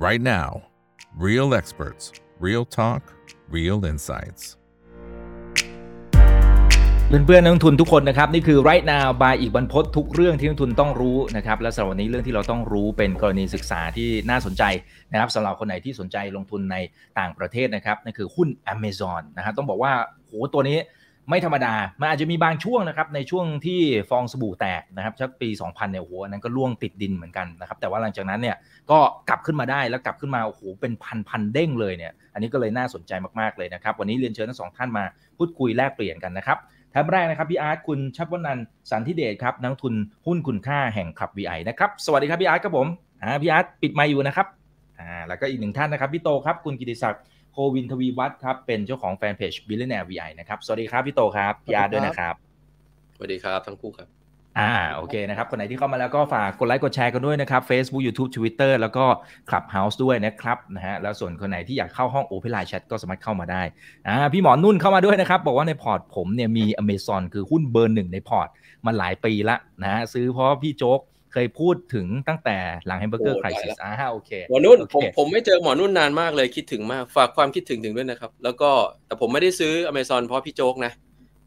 right now. Real experts, real talk, real insights. เพื่อนๆนักลงทุนทุกคนนะครับ นี่คือ right now by อีกบรรพททุกเรื่องที่นักลงทุนต้องรู้นะครับ และสำหรับวันนี้เรื่องที่เราต้องรู้เป็นกรณีศึกษาที่น่าสนใจนะครับสำหรับคนไหนที่สนใจลงทุนในต่างประเทศนะครับนั่นคือหุ้น Amazon นะครับต้องบอกว่าโหตัวนี้ ไม่ธรรมดา มันอาจจะมีบางช่วงนะครับในช่วงที่ฟองสบู่แตกนะครับชักปี 2000เนี่ยโอ้โหอันนั้นก็ล่วงติดดินเหมือนกันนะครับแต่ว่าหลังจากนั้นเนี่ยก็กลับขึ้นมาได้แล้วกลับขึ้นมาโอ้โหเป็นพันพันเด้งเลยเนี่ยอันนี้ก็เลยน่าสนใจมากๆเลยนะครับวันนี้เรียนเชิญทั้งสองท่านมาพูดคุยแลกเปลี่ยนกันนะครับท่านแรกนะครับพี่อาร์ตคุณชัชวนันท์ สันธิเดชครับนักทุนหุ้นคุณค่าแห่งคลับ VI นะครับสวัสดีครับพี่อาร์ตครับผมอ่าพี่อาร์ตปิดไมค์อยู่นะครับอ่าแล้วก็อีกหนึ่งท่านนะครับพี่โตครับคุณกิตติศักดิ์ โควินทวีวัฒน์ครับ เป็นเจ้าของแฟนเพจ Billionaire VI นะครับ สวัสดีครับพี่โตครับพี่อาร์ตด้วยนะครับ สวัสดีครับทั้งคู่ครับ อ่าโอเคนะครับ คนไหนที่เข้ามาแล้วก็ฝากกดไลค์กดแชร์กันด้วยนะครับ Facebook YouTube Twitter แล้วก็ Clubhouse ด้วยนะครับนะฮะแล้วส่วนคนไหนที่อยากเข้าห้อง Open Line Chat ก็สามารถเข้ามาได้อ่าพี่หมอนุ่นเข้ามาด้วยนะครับ บอกว่าในพอร์ตผมเนี่ยมี Amazon คือหุ้นเบอร์หนึ่งในพอร์ตมาหลายปีละนะฮะซื้อเพราะว่าพี่โจ๊ก เคยพูดถึงตั้งแต่หลังแฮมเบอร์เกอร์โอ้ crisis ละอ่าโอเคหมอนุ่นโอเคผมผมไม่เจอหมอนุ่นนานมากเลยคิดถึงมาก ฝากความคิดถึงถึงด้วยนะครับ แล้วก็แต่ผมไม่ได้ซื้อ Amazon เพราะพี่โจ๊กนะ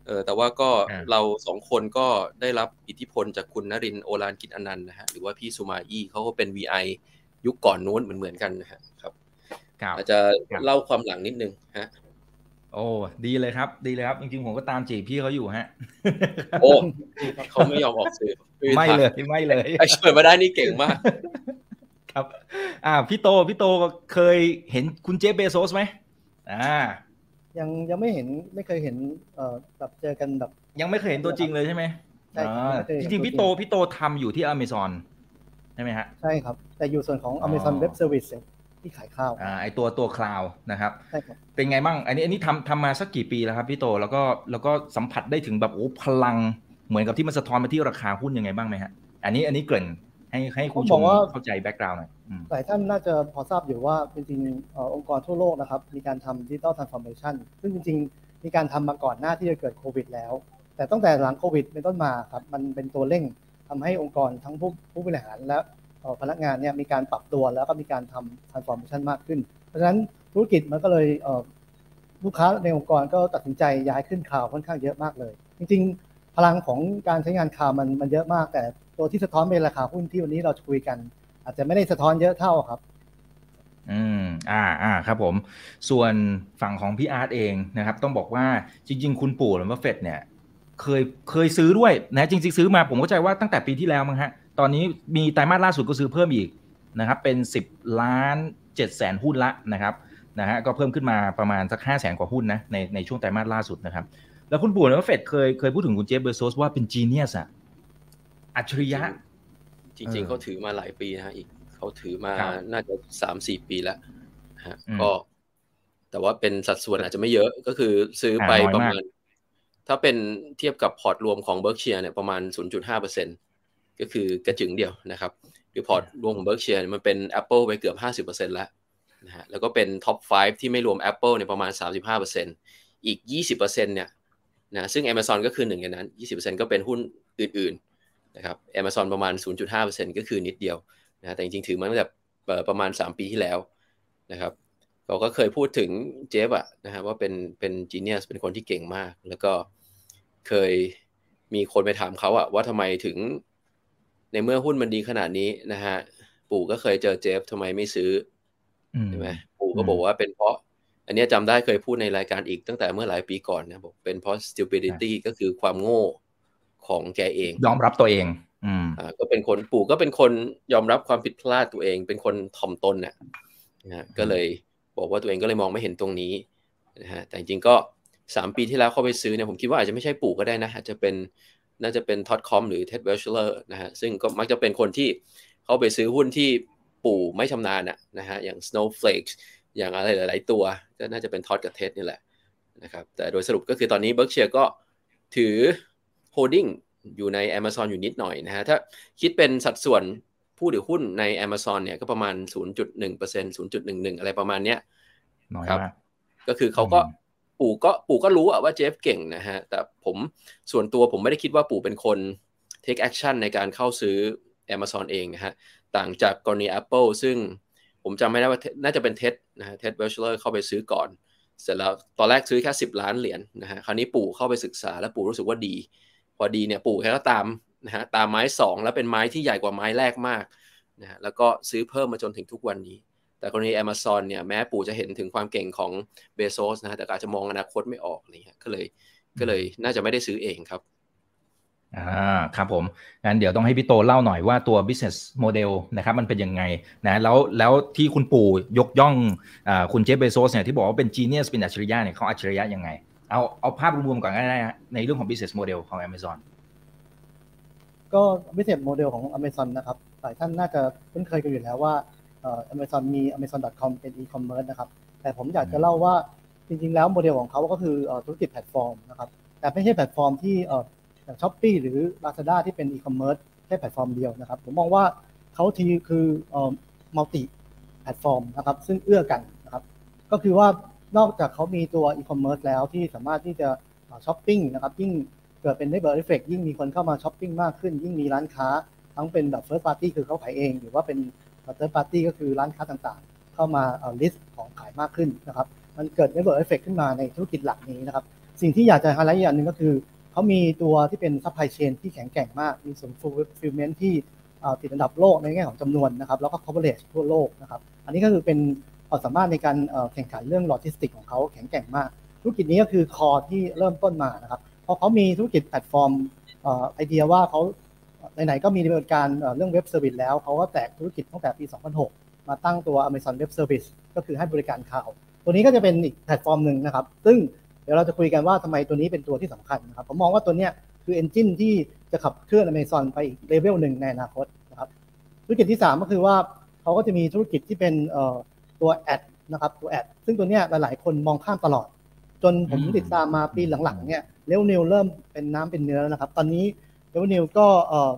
เออแต่ว่าก็อ่าเราสองคนก็ได้รับอิทธิพลจากคุณนรินทร์โอรานกิจอนันต์นะฮะหรือว่าพี่สุมาอี้เขาก็เป็น VI ยุคก่อนนู้นเหมือนเหมือนๆกันนะฮะครับครับอาจจะครับเล่าความหลังนิดนึงฮะ โอ้ดีเลยครับ ดีเลยครับ จริงๆผมก็ตามจีบพี่เขาอยู่ฮะ โอ้เขาไม่ยอมออกสื่อไม่เลยไม่เลยไอ้ช่วยมาได้นี่เก่งมาก ครับ อ่าพี่โตพี่โตเคยเห็นคุณเจฟเบโซสไหมอ่า ยังยังไม่เห็นไม่เคยเห็นเอ่อแบบเจอกันแบบ ยังไม่เคยเห็นตัวจริงเลยใช่ไหมใช่ครับอ่าไม่เคยจเห็นริงๆตัวจริงพี่โตพี่โตทำอยู่ที่อเมซอนใช่ไหมฮะใช่ครับ แต่อยู่ส่วนของอ๋อ Amazon Web Service ที่ขายข้าวอ่าไอตัวตัวคลาวนะครับใช่ครับเป็นไงบ้างอันนี้อันนี้ทำทำมาสักกี่ปีแล้วครับพี่โตแล้วก็แล้วก็สัมผัสได้ถึงแบบโอ้พลังเหมือนกับที่มันสะท้อนมาที่ราคาหุ้นยังไงบ้างไหมฮะอันนี้อันนี้เกริ่นให้ให้คุณผู้ชผมมบอกว่าเข้าใจแบ็กกราวน์หน่อยอืมหลายท่านน่าจะพอทราบอยู่ว่าจริงๆเอ่อองค์กรทั่วโลกนะครับ มีการทำดิจิ t a ลทรานส์ฟอร์เมชันซึ่งจริง ๆ มีการทำมาก่อนหน้าที่จะเกิดโควิด แล้ว แต่ตั้งแต่หลังโควิดเป็นต้นมาครับมันเป็นตัวเร่งทำให้องค์กรทั้งผู้ผู้บริหารและเอ่อ พนักงานเนี่ยมีการปรับตัวแล้วก็มีการทำ transformation มากขึ้น เพราะฉะนั้นธุรกิจมันก็เลยเลูกค้าในองค์กรก็ตัดสินใจย้ายขึ้น cloud ค่อนข้างเยอะมากเลย จริง ๆ พลังของการใช้งาน cloud มันมันเยอะมาก แต่ตัวที่สะท้อนเป็นราคาหุ้นที่วันนี้เราจะคุยกัน อาจจะไม่ได้สะท้อนเยอะเท่าครับอืมอ่าอ่าครับผม ส่วนฝั่งของพี่อาร์ตเองนะครับ ต้องบอกว่าจริง ๆ คุณปู่หรือว่าเฟดเนี่ย เคยเคยซื้อด้วยนะจริง ๆ ซื้อมาผมเข้าใจว่าตั้งแต่ปีที่แล้วมั้งฮะ ตอนนี้มีไตรมาสล่าสุดก็ซื้อเพิ่มอีกนะครับเป็น 10 ล้าน7แสนหุ้นละนะครับนะฮะก็เพิ่มขึ้นมาประมาณสัก5แสนกว่าหุ้นนะในในช่วงไตรมาสล่าสุดนะครับ แล้วคุณปู่ Warren Buffett เคยเคยพูดถึงคุณ Jeff Bezos ว่าเป็น genius อะอัจฉริยะ จริงเออๆเขาถือมาหลายปีนะฮะอีกเขาถือมาครับน่าจะสามสี่ปีแล้วนะฮะอืมก็ แต่ว่าเป็นสัดส่วนอาจจะไม่เยอะก็คือซื้อไปอ่าน้อยมากประมาณ ถ้าเป็นเทียบกับพอร์ตรวมของ Berkshire เนี่ยประมาณ 0.5เปอร์เซ็นต์ ก็คือกระจึ๋งเดียวนะครับคือพอร์ตรวมของ Berkshire มันเป็น Apple ไปเกือบ 50เปอร์เซ็นต์แล้วนะฮะแล้วก็เป็น top 5 ที่ไม่รวม Apple เนี่ยประมาณ 35เปอร์เซ็นต์อีก 20เปอร์เซ็นเนี่ยนะซึ่ง Amazon ก็คือหนึ่งในนั้น 20เปอร์เซ็นก็เป็นหุ้นอื่นๆนะครับ Amazon ประมาณ 0.5เปอร์เซ็นก็คือนิดเดียวนะแต่จริงๆ ถือมาตั้งแต่เอ่อประมาณ 3 ปีที่แล้วนะครับเราก็เคยพูดถึงเจฟอะนะฮะว่าเป็นเป็นจีเนียสเป็นคนที่เก่งมาก แล้วก็เคยมีคนไปถามเขาอะว่าทำไมถึง ในเมื่อหุ้นมันดีขนาดนี้นะฮะ ปู่ก็เคยเจอเจฟทำไมไม่ซื้ออืมใช่ไหมปู่ก็อืมบอกว่าเป็นเพราะ อันเนี้ยจำได้เคยพูดในรายการอีกตั้งแต่เมื่อหลายปีก่อนนะบอกเป็นเพราะ stupidity ก็คือความโง่ของแกเอง ยอมรับตัวเองอืมอ่าก็เป็นคนปู่ก็เป็นคนยอมรับความผิดพลาดตัวเอง เป็นคนถ่อมตนน่ะนะฮะก็เลยบอกว่าตัวเองก็เลยมองไม่เห็นตรงนี้นะฮะแต่จริงๆก็สามปีที่แล้วเข้าไปซื้อเนี่ยผมคิดว่าอาจจะไม่ใช่ปู่ก็ได้นะอาจจะเป็น น่าจะเป็น Todd Combs หรือ Ted Weschler นะฮะซึ่งก็มักจะเป็นคนที่เข้าไปซื้อหุ้นที่ปู่ไม่ชำนาญน่ะนะฮะอย่าง Snowflake อย่างอะไรหลาย ๆ ตัว ก็น่าจะเป็น Todd กับ Ted นี่แหละนะครับแต่โดยสรุปก็คือตอนนี้ Berkshire ก็ถือ holding อยู่ใน Amazon อยู่นิดหน่อยนะฮะถ้าคิดเป็นสัดส่วนผู้ถือหุ้นใน Amazon เนี่ยก็ประมาณ 0.1% 0.11 อะไรประมาณเนี้ยน้อยครับมากก็คือเขาก็อืม ปู่ก็ปู่ก็รู้อะว่า Jeff เก่งนะฮะ แต่ผมส่วนตัวผมไม่ได้คิดว่าปู่เป็นคน take action ในการเข้าซื้อ Amazon เองนะฮะ ต่างจากกรณี Apple ซึ่งผมจำไม่ได้ว่าน่าจะเป็นเท็ดนะฮะเท็ดเบลชเลอร์เข้าไปซื้อก่อน เสร็จแล้วตอนแรกซื้อแค่ 10 ล้านเหรียญนะฮะ คราวนี้ปู่เข้าไปศึกษาแล้วปู่รู้สึกว่าดี พอดีเนี่ยปู่แค่ก็ตามนะฮะตามไม้ 2 แล้วเป็นไม้ที่ใหญ่กว่าไม้แรกมากนะฮะแล้วก็ซื้อเพิ่มมาจนถึงทุกวันนี้ แต่กรณี Amazon เนี่ยแม้ปู่จะเห็นถึงความเก่งของเบโซสนะฮะแต่อาจจะมองอนาคตไม่ออกอะไรเงี้ยก็เลยก็เลยน่าจะไม่ได้ซื้อเองครับอ่าครับผมงั้นเดี๋ยวต้องให้พี่โตเล่าหน่อยว่าตัว business model นะครับมันเป็นยังไงนะแล้วแล้วที่คุณปู่ยกย่องอ่าคุณเจฟเบโซสเนี่ยที่บอกว่าเป็น genius เป็นอัจฉริยะเนี่ยเขาอัจฉริยะยังไง เอาเอาภาพรวมๆก่อนก็ได้ในเรื่องของ business model ของ Amazon ก็ business model ของ Amazon นะครับหลายท่านน่าจะคุ้นเคยกันอยู่แล้วว่า เอ่อ Amazon มี amazon.com เป็น e-commerce นะครับ แต่ผมอยากจะเล่าว่าจริง ๆ แล้วโมเดลของเขาก็คือธุรกิจแพลตฟอร์มนะครับ แต่ไม่ใช่แพลตฟอร์มที่อย่าง Shopee หรือ Lazada ที่เป็นอีคอมเมิร์ซแค่แพลตฟอร์มเดียวนะครับ ผมมองว่าเขาทีคือเอ่อ multi-platform นะครับ ซึ่งเอื้อกันนะครับ ก็คือว่านอกจากเขามีตัวอีคอมเมิร์ซแล้วที่สามารถที่จะช้อปปิ้งนะครับยิ่งเกิดเป็น flywheel effect ยิ่งมีคนเข้ามาช้อปปิ้งมากขึ้น ยิ่งมีร้านค้าทั้งเป็นแบบ first party คือเขาขายเอง หรือว่าเป็น third party ก็คือร้านค้าต่างๆ เข้ามาเอา list ของขายมากขึ้นนะครับ มันเกิด flywheel effect ขึ้นมาในธุรกิจหลักนี้นะครับ สิ่งที่อยากจะไฮไลท์อย่างหนึ่งก็คือเขามีตัวที่เป็น supply chain ที่แข็งแกร่งมาก มีส่วน fulfillment ที่ติดอันดับโลกในแง่ของจำนวนนะครับ แล้วก็ coverage ทั่วโลกนะครับ อันนี้ก็คือเป็นความสามารถในการแข่งขันเรื่องโลจิสติกของเขาแข็งแกร่งมาก ธุรกิจนี้ก็คือ core ที่เริ่มต้นมานะครับพอเขามีธุรกิจแพลตฟอร์มไอเดียว่าเขา ไหนๆก็มีดำเนินการเรื่อง web service แล้วเขาก็แตกธุรกิจตั้งแต่ปี 2006 มาตั้งตัว Amazon Web Service ก็คือให้บริการข่าว ตัวนี้ก็จะเป็นอีกแพลตฟอร์มหนึ่งนะครับ ซึ่งเดี๋ยวเราจะคุยกันว่าทำไมตัวนี้เป็นตัวที่สำคัญนะครับ ผมมองว่าตัวนี้คือ engine ที่จะขับเคลื่อน Amazon ไปอีกเลเวลหนึ่งในอนาคตนะครับ ธุรกิจที่ 3 ก็คือว่าเขาก็จะมีธุรกิจที่เป็นตัว ad นะครับตัว ad ซึ่งตัวนี้หลายๆ คนมองข้ามตลอด จนผมติดตามมาปีหลังๆเนี่ย revenue เริ่มเป็นน้ำเป็นเนื้อแล้วนะครับ ตอนนี้ revenue ก็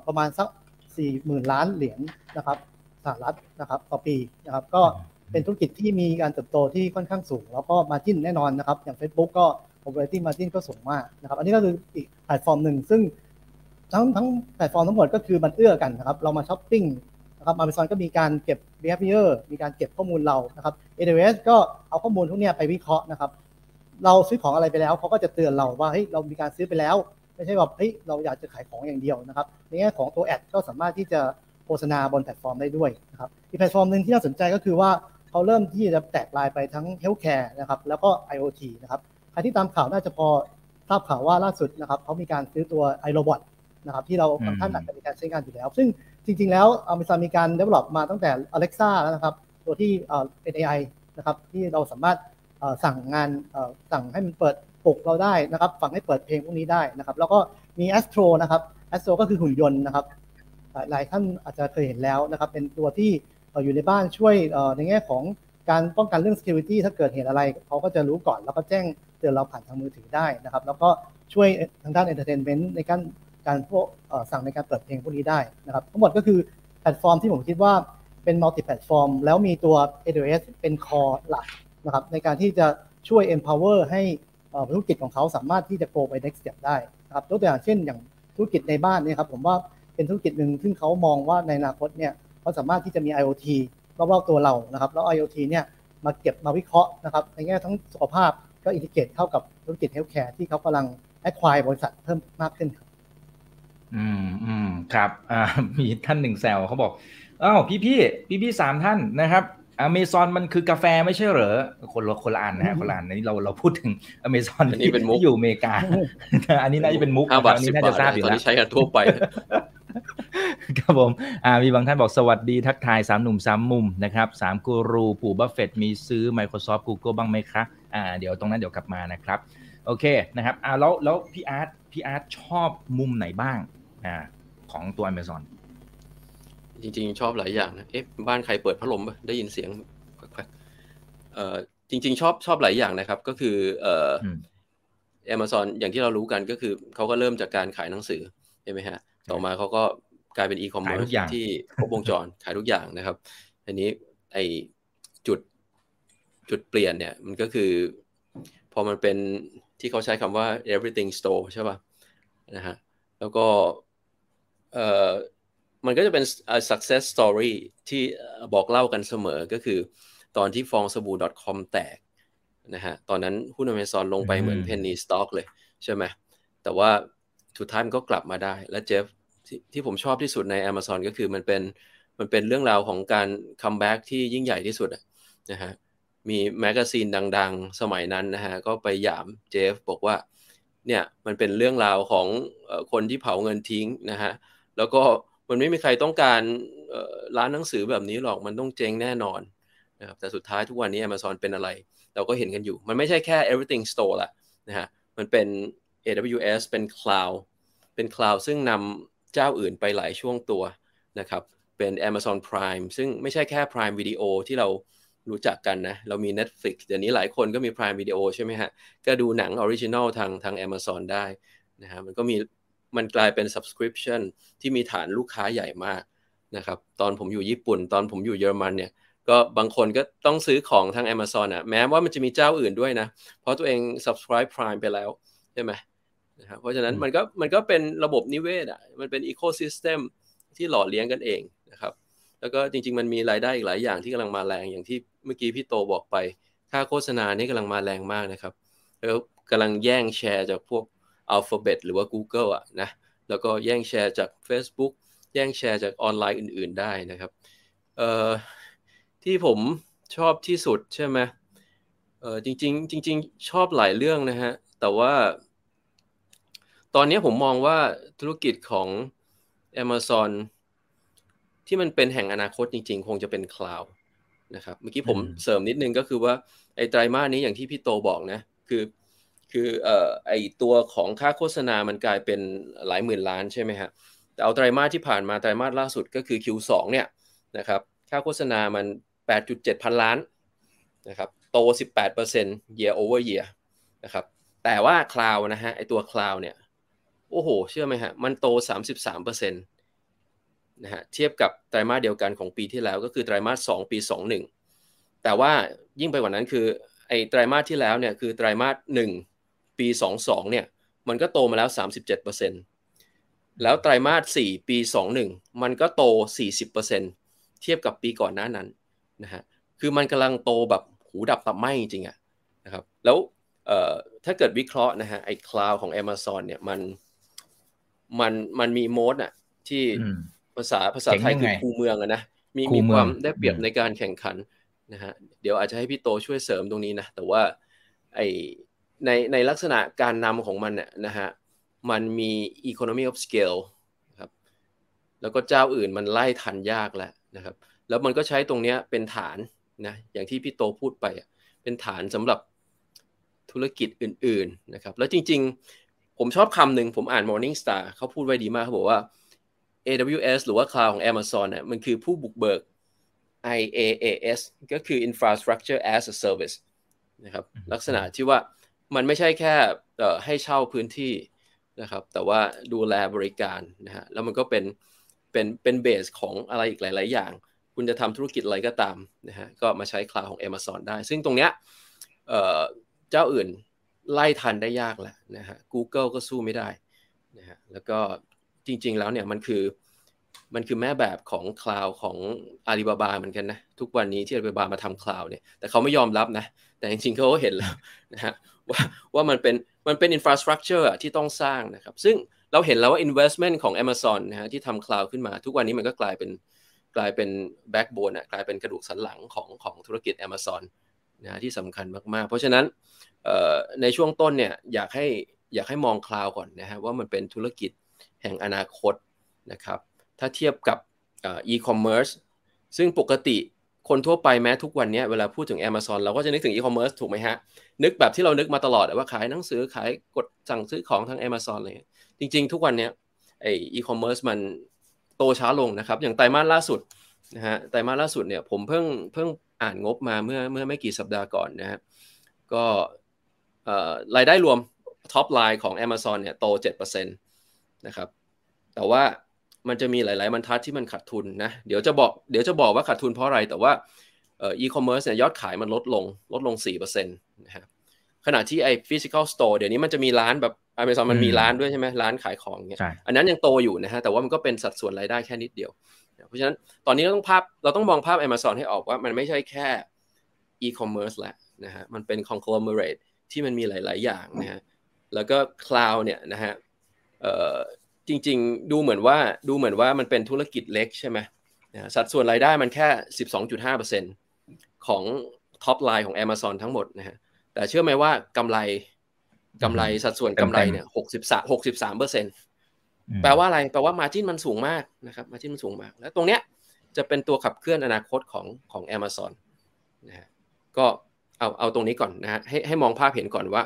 ประมาณสัก 4 0,000 ล้านเหรียญนะครับสหรัฐนะครับต่อปีนะครับก็เป็นธุรกิจที่มีการเติบโตที่ค่อนข้างสูง แล้วก็ margin แน่นอนนะครับ อย่าง Facebook ก็ operating margin ก็สูงมากนะครับ อันนี้ก็คืออีกแพลตฟอร์มหนึ่งซึ่งทั้งทั้งแพลตฟอร์มทั้งหมดก็คือมันเอื้อกันนะครับ เรามาช้อปปิ้งนะครับ Amazon ก็มีการเก็บ behavior มีการเก็บข้อมูลเรานะครับ AWS ก็เอาข้อมูลพวกนี้ไปวิเคราะห์นะครับ เราซื้อของอะไรไปแล้วเขาก็จะเตือนเราว่าเฮ้ยเรามีการซื้อไปแล้ว ไม่ใช่แบบเฮ้ยเราอยากจะขายของอย่างเดียวนะครับในแง่ของตัว ad ก็สามารถที่จะโฆษณาบนแพลตฟอร์มได้ด้วยนะครับอีกแพลตฟอร์มหนึ่งที่น่าสนใจก็คือว่าเขาเริ่มที่จะแตกลายไปทั้ง healthcare นะครับแล้วก็ IoT นะครับใครที่ตามข่าวน่าจะพอทราบข่าวว่าล่าสุดนะครับเขามีการซื้อตัว iRobot นะครับที่หลายท่านอาจจะมีการใช้งานอยู่แล้ว ซึ่งจริง ๆ แล้ว Amazon มีการ develop มาตั้งแต่ Alexa แล้วนะครับ ตัวที่เป็น AI นะครับที่เราสามารถสั่งงานสั่งให้มันเปิด ปลุกเราได้นะครับฟังให้เปิดเพลงพวกนี้ได้นะครับแล้วก็มี Astro นะครับ Astro ก็คือหุ่นยนต์นะครับหลายท่านอาจจะเคยเห็นแล้วนะครับเป็นตัวที่อยู่ในบ้านช่วยในแง่ของการป้องกันเรื่อง security ถ้าเกิดเหตุอะไรเขาก็จะรู้ก่อนแล้วก็แจ้งเตือนเราผ่านทางมือถือได้นะครับ แล้วก็ช่วยทางด้าน entertainment ในการการพวกสั่งในการเปิดเพลงพวกนี้ได้นะครับ ทั้งหมดก็คือแพลตฟอร์มที่ผมคิดว่าเป็น multi platform แล้วมีตัว AWS เป็น core หลักนะครับในการที่จะช่วย empower ให้ ธุรกิจของเขาสามารถที่จะ go ไป next step ได้นะครับยกตัวอย่างเช่น อย่างธุรกิจในบ้านเนี่ยครับผมว่าเป็นธุรกิจหนึ่งซึ่งเขามองว่าในอนาคตเนี่ยเขาสามารถที่จะมี IoT รอบๆตัวเรานะครับแล้ว IoT เนี่ยมาเก็บมาวิเคราะห์นะครับในแง่ทั้งสุขภาพก็ integrate เข้ากับธุรกิจ healthcare ที่เขากำลังแอดควายบริษัทเพิ่มมากขึ้นครับอืมอืมครับอ่ามีท่านหนึ่งแซวเขาบอกอ้าวพี่พี่พี่พี่สามท่านนะครับ อเมซอนมันคือกาแฟไม่ใช่เหรอ คนละคนละอันนะฮะคนละอันนี้เราเราพูดถึงอเมซอนที่อยู่อเมริกา อันนี้น่าจะเป็นมุกอันนี้น่าจะทราบอยู่แล้วตอนนี้ใช้กันทั่วไปครับผมอ่ามีบางท่านบอกสวัสดีทักทายสามหนุ่มสามมุมนะครับสามกูรูปู่บัฟเฟตมีซื้อ Microsoft Google บ้างไหมครับอ่าเดี๋ยวตรงนั้นเดี๋ยวกลับมานะครับ โอเคนะครับอ่าแล้วแล้วพี่อาร์ตพี่อาร์ตชอบมุมไหนบ้างอ่าของตัว Amazon จริง ๆ ชอบหลายอย่างนะ เอ๊ะ บ้านใครเปิดพัดลมได้ยินเสียงเอ่อจริง ๆ ชอบชอบหลายอย่างนะครับ ก็คือ เอ่อ Amazon อย่างที่เรารู้กันก็คือเขาก็เริ่มจากการขายหนังสือใช่ไหมฮะ ต่อมาเขาก็กลายเป็นอีคอมเมิร์ซที่ครบวงจรขายทุกอย่างนะครับ อันนี้ไอจุดจุดเปลี่ยนเนี่ย มันก็คือ พอมันเป็นที่เขาใช้คำว่า everything store ใช่ป่ะนะฮะแล้วก็เอ่อ มันก็จะเป็น success story ที่บอกเล่ากันเสมอก็คือ ตอนที่ฟองสบู่ .com แตกนะฮะตอนนั้นหุ้นอเมซอนลงไปเหมือนเพนนีสต็อกเลยใช่ไหมแต่ว่าสุดท้ายมันก็กลับมาได้ และเจฟทที่ผมชอบที่สุดใน Amazon ก็คือมันเป็นมันเป็นเรื่องราวของการ comeback ที่ยิ่งใหญ่ที่สุดนะฮะมี magazine ดังๆ สมัยนั้นนะฮะก็ไปหยามเจฟบอกว่าเนี่ยมันเป็นเรื่องราวของคนที่เผาเงินทิ้งนะฮะแล้วก็ มันไม่มีใครต้องการร้านหนังสือแบบนี้หรอกมันต้องเจ๊งแน่นอนนะครับแต่สุดท้ายทุกวันนี้ Amazon เป็นอะไร เราก็เห็นกันอยู่ มันไม่ใช่แค่ everything store ละนะฮะมันเป็น AWS เป็น cloud เป็น cloud ซึ่งนำเจ้าอื่นไปหลายช่วงตัวนะครับเป็น Amazon Prime ซึ่งไม่ใช่แค่ Prime Video ที่เรารู้จักกันนะ เรามี Netflix เดี๋ยวนี้หลายคนก็มี Prime Video ใช่ไหมฮะ ก็ดูหนัง original ทางทาง Amazon ได้นะฮะมันก็มี มันกลายเป็น subscription ที่มีฐานลูกค้าใหญ่มากนะครับ ตอนผมอยู่ญี่ปุ่น ตอนผมอยู่เยอรมันเนี่ย ก็บางคนก็ต้องซื้อของทาง Amazon อะ แม้ว่ามันจะมีเจ้าอื่นด้วยนะ เพราะตัวเอง subscribe Prime ไปแล้วใช่ไหมนะครับ เพราะฉะนั้นมันก็มันก็เป็นระบบนิเวศอะ มันเป็น ecosystem ที่หล่อเลี้ยงกันเองนะครับ แล้วก็จริง ๆ มันมีรายได้อีกหลายอย่างที่กำลังมาแรงอย่างที่เมื่อกี้พี่โตบอกไป ค่าโฆษณานี่กำลังมาแรงมากนะครับ แล้วกำลังแย่งแชร์จากพวก Alphabet หรือว่า Google อะนะแล้วก็แย่งแชร์จาก Facebook แย่งแชร์จากออนไลน์อื่น ๆได้นะครับเอ่อที่ผมชอบที่สุดใช่ไหมเออจริงๆ จริง ๆ ชอบหลายเรื่องนะฮะ แต่ว่า ตอนนี้ผมมองว่าธุรกิจของ Amazon ที่มันเป็นแห่งอนาคตจริง ๆ คงจะเป็นคลาวด์นะครับ เมื่อกี้ผมเสริมนิดนึงก็คือว่า ไอ้ไตรมาสนี้อย่างที่พี่โตบอกนะ คือ คือเอ่อไอตัวของค่าโฆษณามันกลายเป็นหลายหมื่นล้านใช่ไหมฮะแต่เอาไตรมาสที่ผ่านมาไตรมาสล่าสุดก็คือ Q2 เนี่ยนะครับค่าโฆษณามัน 8.7 พันล้านนะครับโต 18% year over year นะครับแต่ว่าคลาวนะฮะไอตัวคลาวเนี่ยโอ้โห เชื่อไหมฮะ มันโต 33%นะฮะเทียบกับไตรมาสเดียวกันของปีที่แล้วก็คือไตรมาส2ปี 21 แต่ว่ายิ่งไปกว่านั้นคือไอไตรมาสที่แล้วเนี่ยคือไตรมาส1 ปี 22 เนี่ย มันก็โตมาแล้ว 37%แล้วไตรมาส 4 ปี 21 มันก็โต 40%เทียบกับปีก่อนหน้านั้นนะฮะ คือมันกำลังโตแบบหูดับตับไหมจริงๆอะนะครับ แล้วเอ่อถ้าเกิดวิเคราะห์นะฮะไอ้คลาวของ Amazon เนี่ยมันมันมันมีโมดอะที่ภาษาภาษาไทยคือคูเมืองอะนะมีมีความได้เปรียบในการแข่งขันนะฮะเดี๋ยวอาจจะให้พี่โตช่วยเสริมตรงนี้นะ แต่ว่าไอ ในในลักษณะการนำของมันเนี่ยนะฮะมันมี economy of scale ครับแล้วก็เจ้าอื่นมันไล่ทันยากแล้วนะครับ แล้วมันก็ใช้ตรงนี้เป็นฐานนะอย่างที่พี่โตพูดไปเป็นฐานสำหรับธุรกิจอื่นๆนะครับ แล้วจริงๆ ผมชอบคำหนึ่งผมอ่าน Morning Star เขาพูดไว้ดีมากเขาบอกว่า AWS หรือว่า Cloud ของ Amazon เนี่ยมันคือผู้บุกเบิก IaaS ก็คือ Infrastructure as a Service นะครับลักษณะที่ว่า มันไม่ใช่แค่ให้เช่าพื้นที่นะครับ แต่ว่าดูแลบริการนะฮะแล้วมันก็เป็นเป็นเป็นเบสของอะไรอีกหลาย ๆ อย่าง คุณจะทำธุรกิจอะไรก็ตามนะฮะก็มาใช้คลาวของ Amazon ได้ ซึ่งตรงเนี้ยเจ้าอื่นไล่ทันได้ยากแหละนะฮะ Google ก็สู้ไม่ได้นะฮะแล้วก็จริง ๆ แล้วเนี่ยมันคือมันคือแม่แบบของ cloud ของอาลีบาบาเหมือนกันนะ ทุกวันนี้ที่อาลีบาบามาทำ cloud เนี่ยแต่เขาไม่ยอมรับนะ แต่จริงๆเขาก็เห็นแล้วนะฮะ ว่าว่ามันเป็นมันเป็น infrastructure ที่ต้องสร้างนะครับ ซึ่งเราเห็นแล้วว่า investment ของ Amazon นะฮะที่ทำ cloud ขึ้นมา ทุกวันนี้มันก็กลายเป็นกลายเป็น backbone อะกลายเป็นกระดูกสันหลังของของธุรกิจ Amazon นะที่สำคัญมากๆ เพราะฉะนั้นในช่วงต้นเนี่ยอยากให้อยากให้มอง cloud ก่อนนะฮะว่ามันเป็นธุรกิจแห่งอนาคตนะครับถ้าเทียบกับอีคอมเมิร์ซซึ่งปกติ คนทั่วไปแม้ทุกวันนี้เวลาพูดถึง Amazon เราก็จะนึกถึงอีคอมเมิร์ซถูกไหมฮะ นึกแบบที่เรานึกมาตลอดว่าขายหนังสือขายกดสั่งซื้อของทาง Amazon อะไรจริง ๆ ทุกวันนี้ไอ้อีคอมเมิร์ซมันโตช้าลงนะครับ อย่างไตรมาสล่าสุดนะฮะไตรมาสล่าสุดเนี่ยผมเพิ่งเพิ่งอ่านงบมาเมื่อเมื่อไม่กี่สัปดาห์ก่อนนะฮะก็รายได้รวม top line ของ Amazon เนี่ยโต 7%นะครับแต่ว่า มันจะมีหลาย ๆ บรรทัดที่มันขาดทุนนะ เดี๋ยวจะบอกเดี๋ยวจะบอกว่าขาดทุนเพราะอะไร แต่ว่าอีคอมเมิร์ซเนี่ยยอดขายมันลดลงลดลง4%นะครับขณะที่ไอ้ physical store เดี๋ยวนี้มันจะมีร้านแบบ Amazon มันมีอืมร้านด้วยใช่ไหมร้านขายของเนี่ยใช่อันนั้นยังโตอยู่นะฮะแต่ว่ามันก็เป็นสัดส่วนรายได้แค่นิดเดียว เพราะฉะนั้นตอนนี้เราต้องภาพเราต้องมองภาพ Amazon ให้ออกว่ามันไม่ใช่แค่ e-commerce แล้วนะฮะมันเป็น conglomerate ที่มันมีหลาย ๆ อย่างนะฮะแล้วก็ cloud เนี่ยนะฮะเอ่อ จริง ๆ ดูเหมือนว่าดูเหมือนว่ามันเป็นธุรกิจเล็กใช่ไหมนะฮะสัดส่วนรายได้มันแค่ 12.5%ของ top line ของ Amazon ทั้งหมดนะฮะแต่เชื่อไหมว่ากำไรกำไรสัดส่วนกำไรเนี่ย63 63เปอร์เซ็นต์อืมแปลว่าอะไร แปลว่า margin มันสูงมากนะครับ margin มันสูงมาก แล้วตรงเนี้ยจะเป็นตัวขับเคลื่อนอนาคตของของ Amazon นะฮะก็เอาเอาตรงนี้ก่อนนะฮะให้ให้มองภาพเห็นก่อนว่า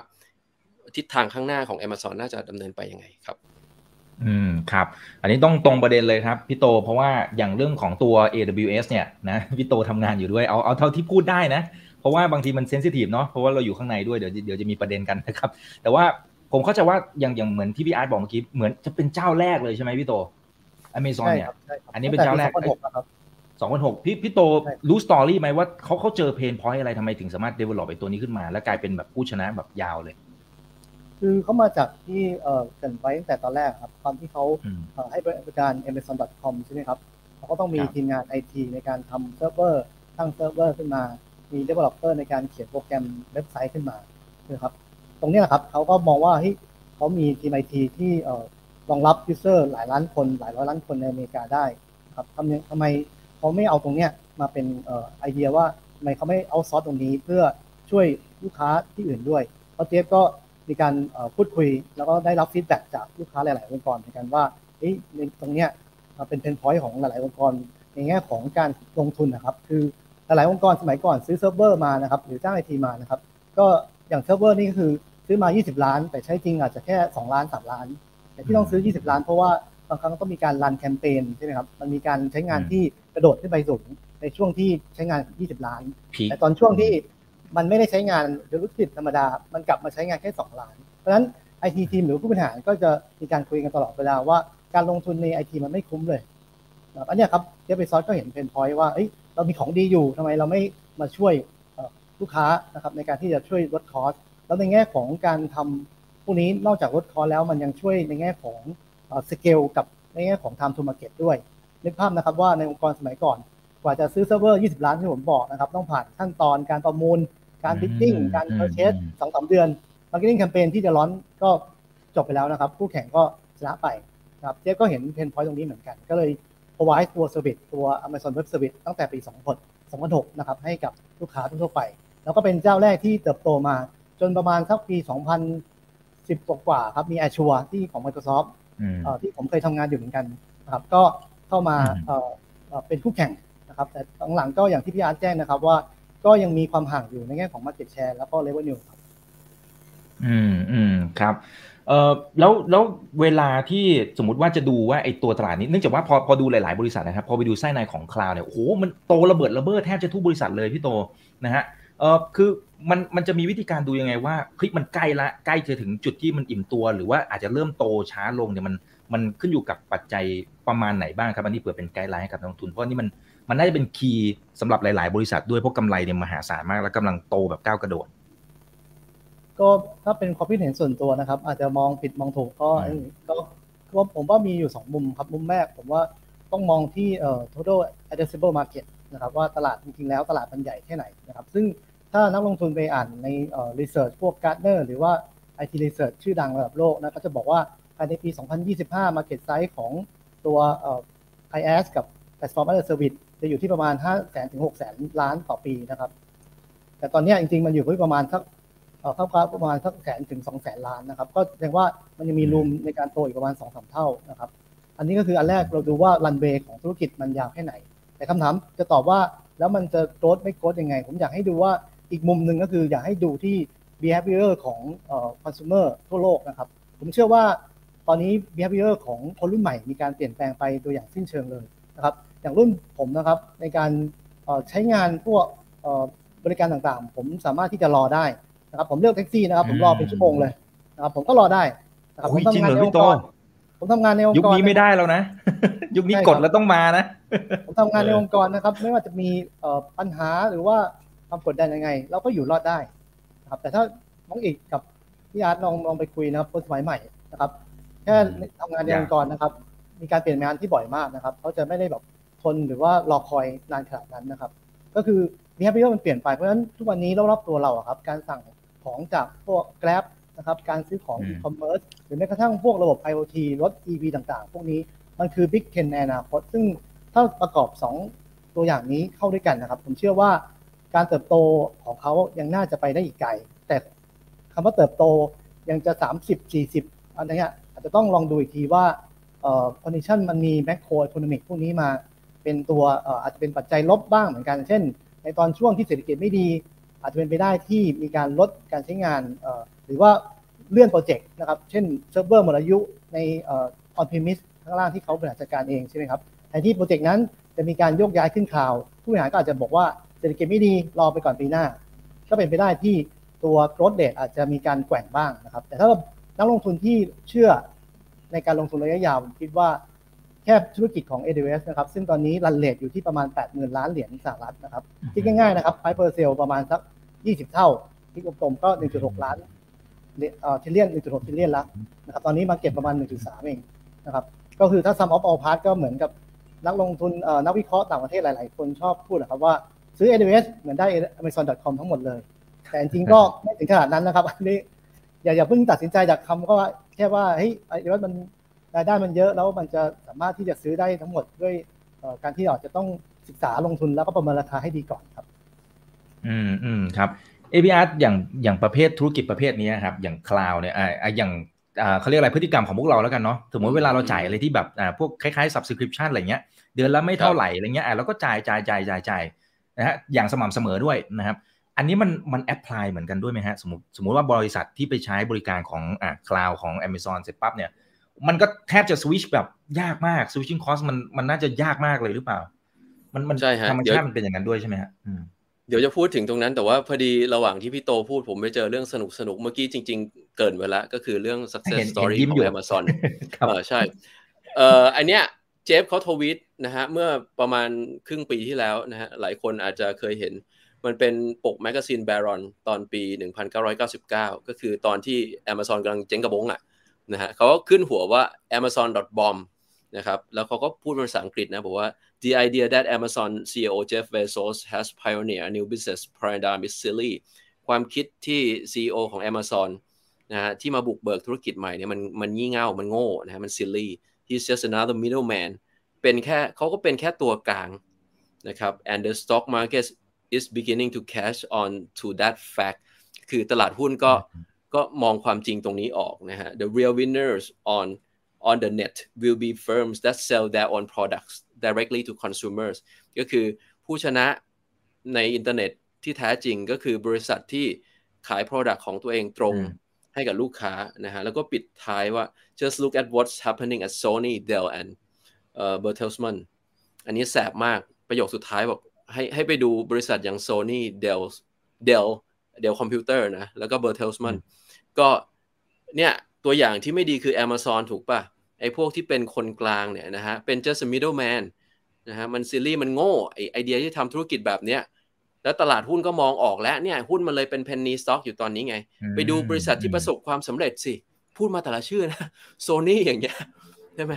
ทิศทางข้างหน้าของ Amazon น่าจะดำเนินไปยังไงครับ อืมครับ อันนี้ต้องตรงประเด็นเลยครับพี่โตเพราะว่าอย่างเรื่องของตัว AWS เนี่ยนะพี่โตทำงานอยู่ด้วยเอาเอาเท่าที่พูดได้นะ เพราะว่าบางทีมันเซนซิทีฟเนาะเพราะว่าเราอยู่ข้างในด้วยเดี๋ยวเดี๋ยวจะมีประเด็นกันนะครับ แต่ว่าผมเข้าใจว่าอย่างอย่างเหมือนที่พี่อาร์ตบอกเมื่อกี้เหมือนจะเป็นเจ้าแรกเลยใช่ไหมพี่โต Amazon ใช่เนี่ยครับใช่ครับอันนี้เป็นเจ้าแรกตั้งแต่ปี2006นะครับสองพันหกพี่พี่โตใช่รู้ story ไหมว่าเขาเขาเจอ pain point อะไรทำไมถึงสามารถ develop ไอ้ตัวนี้ขึ้นมา แล้วกลายเป็นแบบผู้ชนะแบบยาวเลย คือเขามาจากที่เอ่อเกริ่นไว้ตั้งแต่ตอนแรกครับ ตอนที่เขาอืมเอ่อให้บริการ amazon.com ใช่ไหมครับเขาก็ต้องมีครับทีมงานไอทีในการทำเซิร์ฟเวอร์ตั้งเซิร์ฟเวอร์ขึ้นมา มี developer ในการเขียนโปรแกรมเว็บไซต์ขึ้นมานะครับ ตรงเนี้ยครับเขาก็มองว่าเฮ้ยเขามีทีมไอทีที่เอ่อรองรับ user หลายล้านคนหลายร้อยล้านคนในอเมริกาได้ครับทำไมทำไมเขาไม่เอาตรงเนี้ยมาเป็นเอ่อไอเดียว่าทำไมเขาไม่เอาซอสตรงนี้เพื่อช่วยลูกค้าที่อื่นด้วยเพราะเจฟก็ มีการเอ่อพูดคุย แล้วก็ได้รับ feedback จากลูกค้าหลาย ๆ องค์กรเหมือนกันว่าเฮ้ยในตรงเนี้ยมันเป็น pain point ของหลาย ๆ องค์กร ในแง่ของการลงทุนนะครับ คือหลาย ๆ องค์กรสมัยก่อนซื้อเซิร์ฟเวอร์มานะครับหรือจ้างไอทีมานะครับ ก็อย่างเซิร์ฟเวอร์นี่ก็คือซื้อมา 20 ล้าน แต่ใช้จริงอาจจะแค่ 2 ล้าน 3 ล้าน แต่ที่ต้องซื้อ 20 ล้าน เพราะว่าบางครั้งต้องมีการ run แคมเปญใช่ไหมครับ มันมีการใช้งานอืมที่ที่กระโดดขึ้นไปสูงในช่วงที่ใช้งาน 20 ล้าน peak แต่ตอนช่วงที่ มันไม่ได้ใช้งานธุรกิจธรรมดา มันกลับมาใช้งานแค่2ล้าน เพราะฉะนั้นไอทีทีมหรือผู้บริหารก็จะมีการคุยกันตลอดเวลาว่าการลงทุนในไอทีมันไม่คุ้มเลยอันนี้ครับเจฟเบซอสก็เห็น pain point ว่าเรามีของดีอยู่ทำไมเราไม่มาช่วยลูกค้านะครับในการที่จะช่วยลด cost แล้วในแง่ของการทำพวกนี้นอกจากลด cost แล้วมันยังช่วยในแง่ของสเกลกับในแง่ของ time to market ด้วยนึกภาพนะครับว่าในองค์กรสมัยก่อน กว่าจะซื้อเซิร์ฟเวอร์ 20 ล้านที่ผมบอกนะครับ ต้องผ่านขั้นตอนการประมูล การ bidding อืมการอืม purchase อืมสองสามเดือนmarketing campaign ที่จะ run ก็จบไปแล้วนะครับ คู่แข่งก็ชนะไปนะครับเจฟก็เห็น pain point ตรงนี้เหมือนกัน ก็เลย provide ตัว service ตัว Amazon Web Service ตั้งแต่ปี 2006 2006นะครับให้กับลูกค้าทั่วๆไป แล้วก็เป็นเจ้าแรกที่เติบโตมาจนประมาณสักปี 2010 กว่าๆครับ มี Azure ที่ของ Microsoft อืมเอ่อที่ผมเคยทำงานอยู่เหมือนกันนะครับก็เข้ามาอืมเอ่อเอ่อเป็นคู่แข่งนะครับแต่หลังๆก็อย่างที่พี่อาร์ตแจ้งนะครับว่า ก็ยังมีความห่างอยู่ในแง่ของ market share แล้วก็ revenue ครับอืมอืมครับเออแล้วแล้วเวลาที่สมมติว่าจะดูว่าไอ้ตัวตลาดนี้เนื่องจากว่าพอพอดูหลาย ๆ บริษัทนะครับ พอไปดูไส้ในของคลาวเนี่ยโอ้โหมันโตระเบิดระเบ้อแทบจะทุกบริษัทเลยพี่โตนะฮะเออคือมันมันจะมีวิธีการดูยังไงว่าเฮ้ยมันใกล้ละใกล้จะถึงจุดที่มันอิ่มตัว หรือว่าอาจจะเริ่มโตช้าลงเนี่ยมันมันขึ้นอยู่กับปัจจัยประมาณไหนบ้างครับอันนี้เผื่อเป็นไกด์ไลน์ให้กับนักลงทุนเพราะนี่มัน มันน่าจะเป็นคีย์สำหรับหลาย ๆ บริษัทด้วยเพราะกำไรเนี่ยมหาศาลมาก แล้วกำลังโตแบบก้าวกระโดด ก็ถ้าเป็นความคิดเห็นส่วนตัวนะครับ อาจจะมองผิดมองถูกก็อืม ก็ก็ผมว่ามีอยู่สองมุมครับมุมแรกผมว่าต้องมองที่เอ่อ total addressable market นะครับว่าตลาดจริงๆแล้วตลาดมันใหญ่แค่ไหนนะครับซึ่งถ้านักลงทุนไปอ่านในเอ่อ research พวก Gartner หรือว่า IT research ชื่อดังระดับโลกนะก็จะบอกว่าภายในปี 2025 market size ของตัวเอ่อ IaaS กับ platform as a service จะอยู่ที่ประมาณ5 0 0 0 0ถึง6 0 0 0 0ล้านต่อปีนะครับ แต่ตอนนี้จริงๆ มันอยู่ที่ประมาณสักเอ่อคร่าวๆประมาณสักแสนถึงสองแสนล้านนะครับ ก็แสดงว่ามันยังมีรูมในการโตอีกประมาณสองสามเท่านะครับ อันนี้ก็คืออันแรกเราดูว่ารันเวย์ของธุรกิจมันยาวแค่ไหน แต่คำถามจะตอบว่าแล้วมันจะโกรธไม่โกรธยังไง ผมอยากให้ดูว่าอีกมุมหนึ่งก็คืออยากให้ดูที่ behavior ของเอ่อ consumer ทั่วโลกนะครับ ผมเชื่อว่าตอนนี้ behavior ของคนรุ่นใหม่มีการเปลี่ยนแปลงไปโดยอย่างสิ้นเชิงเลยนะครับ อย่างรุ่นผมนะครับ ในการเอ่อใช้งานพวกเอ่อบริการต่างๆ ผมสามารถที่จะรอได้นะครับ ผมเลือกแท็กซี่นะครับ ผมรอเป็นชั่วโมงเลยนะครับ ผมก็รอได้นะครับผโอ้มยจริงทำงานเหรอในอพี่งค์โตกรผมทำงานในองค์ยุคกรนี้ไม่ได้แล้วนะ ยุคนี้ใช่กครัดบแล้วต้องมานะ ผมทำงานในองค์กรนะครับ ไม่ว่าจะมีเอ่อปัญหาหรือว่าความกดดันยังไง เราก็อยู่รอดได้นะครับ แต่ถ้าน้องอีกกับพี่อาร์ตลองลองไปคุยนะครับคนสมัยใหม่นะครับ แค่ทำงานในองค์กรนะครับ มีการเปลี่ยนงานที่บ่อยมากนะครับเขาจะไม่ได้แบบ ทนหรือว่ารอคอยนานขนาดนั้นนะครับ ก็คือมี behavior มันเปลี่ยนไปเพราะฉะนั้นทุกวันนี้รอบๆตัวเราครับ การสั่งของจากพวก Grab นะครับ การซื้อของอีคอมเมิร์ซหรือแม้กระทั่งพวกระบบ IoT รถ EV ต่างๆ พวกนี้มันคือ Big Ten ในอนาคตซึ่งถ้าประกอบ 2 ตัวอย่างนี้เข้าด้วยกันนะครับ ผมเชื่อว่าการเติบโตของเขายังน่าจะไปได้อีกไกล แต่คำว่าเติบโตยังจะ 30 40 อันนี้อาจจะต้องลองดูอีกทีว่าเอ่อ condition มันมีแมคโคร e c o n o m i c พวกนี้มา เป็นตัวอาจจะเป็นปัจจัยลบบ้างเหมือนกัน เช่น ในตอนช่วงที่เศรษฐกิจไม่ดี อาจจะเป็นไปได้ที่มีการลดการใช้งาน หรือว่าเลื่อนโปรเจกต์นะครับ เช่นเซิร์ฟเวอร์หมดอายุใน on-premise ข้างล่างที่เขาบริหารจัดการเองใช่ไหมครับแทนที่โปรเจกต์นั้นจะมีการโยกย้ายขึ้นข่าว ผู้บริหารก็อาจจะบอกว่าเศรษฐกิจไม่ดีรอไปก่อนปีหน้า ก็เป็นไปได้ที่ตัว growth rate อาจจะมีการแกว่งบ้างนะครับ แต่ถ้านักลงทุนที่เชื่อในการลงทุนระยะยาวผมคิดว่า ตัวธุรกิจของ AWS นะครับ ซึ่งตอนนี้ run rate อยู่ที่ประมาณ 80,000 ล้านเหรียญสหรัฐนะครับคิดง่ายๆนะครับ price per sales ประมาณสัก 20 เท่าที่กลมๆก็ 1.6 ล้านเอ่อทิลเลียน 1.6ทิลเลียนละนะครับ ตอนนี้มาเก็บประมาณ 1.3 เองนะครับ ก็คือถ้า sum of all parts ก็เหมือนกับนักลงทุนเอ่อนักวิเคราะห์ต่างประเทศหลายๆ คนชอบพูดนะครับว่าซื้อ AWS เหมือนได้ Amazon.com ทั้งหมดเลย แต่จริงก็ไม่ถึงขนาดนั้นนะครับอันนี้อย่าอย่าเพิ่งตัดสินใจจากคำก็ว่าแค่ว่าเฮ้ย AWS มัน รายได้มันเยอะแล้วมันจะสามารถที่จะซื้อได้ทั้งหมดด้วยการที่เราจะต้องศึกษาลงทุนแล้วก็ประเมินราคาให้ดีก่อนครับ อืมอืมครับ APR อย่างอย่างประเภทธุรกิจประเภทนี้ครับ อย่างคลาวเนี่ยอ่าอย่างอ่าเขาเรียกอะไรพฤติกรรมของพวกเราแล้วกันเนาะสมมติเวลาเราจ่ายอะไรที่แบบอ่าพวกคล้ายๆ subscription อะไรเงี้ย เดือนละไม่เท่าไหร่อะไรเงี้ยอ่าเราก็จ่ายจ่ายจ่ายจ่ายจ่ายนะฮะอย่างสม่ำเสมอด้วยนะครับ อันนี้มันมันแอพพลายเหมือนกันด้วยไหมฮะสมมติสมมติว่าบริษัทที่ไปใช้บริการของอ่าคลาวของ Amazon เสร็จปั๊บเนี่ย มันก็แทบจะสวิชแบบยากมาก switching cost มันมันน่าจะยากมากเลยหรือเปล่า มันมันธรรมชาติมันเป็นอย่างนั้นด้วยใช่ไหมฮะเดี๋ยวจะพูดถึงตรงนั้นแต่ว่าพอดีระหว่างที่พี่โตพูดผมไปเจอเรื่องสนุกสนุกเมื่อกี้จริง ๆ เกินไปแล้วก็คือเรื่อง success story ของ Amazon เออใช่เอ่ออันเนี้ยเจฟเขาทวีตนะฮะเมื่อประมาณครึ่งปีที่แล้วนะฮะหลายคนอาจจะเคยเห็น มันเป็นปก magazine Barron's ตอนปี 1999 ก็คือตอนที่ Amazon กำลังเจ๊งกระบงอะ นะฮะเขาก็ขึ้นหัวว่า amazon.bomb นะครับแล้วเขาก็พูดเป็นภาษาอังกฤษนะบอกว่า the idea that Amazon CEO Jeff Bezos has pioneered a new business paradigm is silly ความคิดที่ CEO ของ Amazon นะฮะที่มาบุกเบิกธุรกิจใหม่เนี่ยมันมันงี่เง่ามันโง่นะฮะมัน silly he's just another middleman เป็นแค่เขาก็เป็นแค่ตัวกลางนะครับ and the stock market is beginning to catch on to that fact คือตลาดหุ้นก็ ก็มองความจริงตรงนี้ออกนะฮะ the real winners on on the net will be firms that sell their own products directly to consumers ก็คือผู้ชนะในอินเทอร์เน็ตที่แท้จริงก็คือบริษัทที่ขาย product ของตัวเองตรงให้กับลูกค้านะฮะ แล้วก็ปิดท้ายว่า just look at what's happening at Sony Dell and uh, Bertelsmann อันนี้แสบมากประโยคสุดท้ายบอกให้ให้ไปดูบริษัทอย่าง Sony Dell Dell Dell Computer นะ แล้วก็ Bertelsmann ก็เนี่ยตัวอย่างที่ไม่ดีคือ Amazon ถูกปะไอ้พวกที่เป็นคนกลางเนี่ยนะฮะเป็น just a middleman นะฮะมันซิลี่มันโง่ไอไอเดียที่ทำธุรกิจแบบเนี้ยแล้วตลาดหุ้นก็มองออกแล้วเนี่ยหุ้นมันเลยเป็นเพนนีสต็อกอยู่ตอนนี้ไง ไปดูบริษัทที่ประสบความสำเร็จสิ พูดมาแต่ละชื่อนะโซนี่อย่างเงี้ยใช่ไหม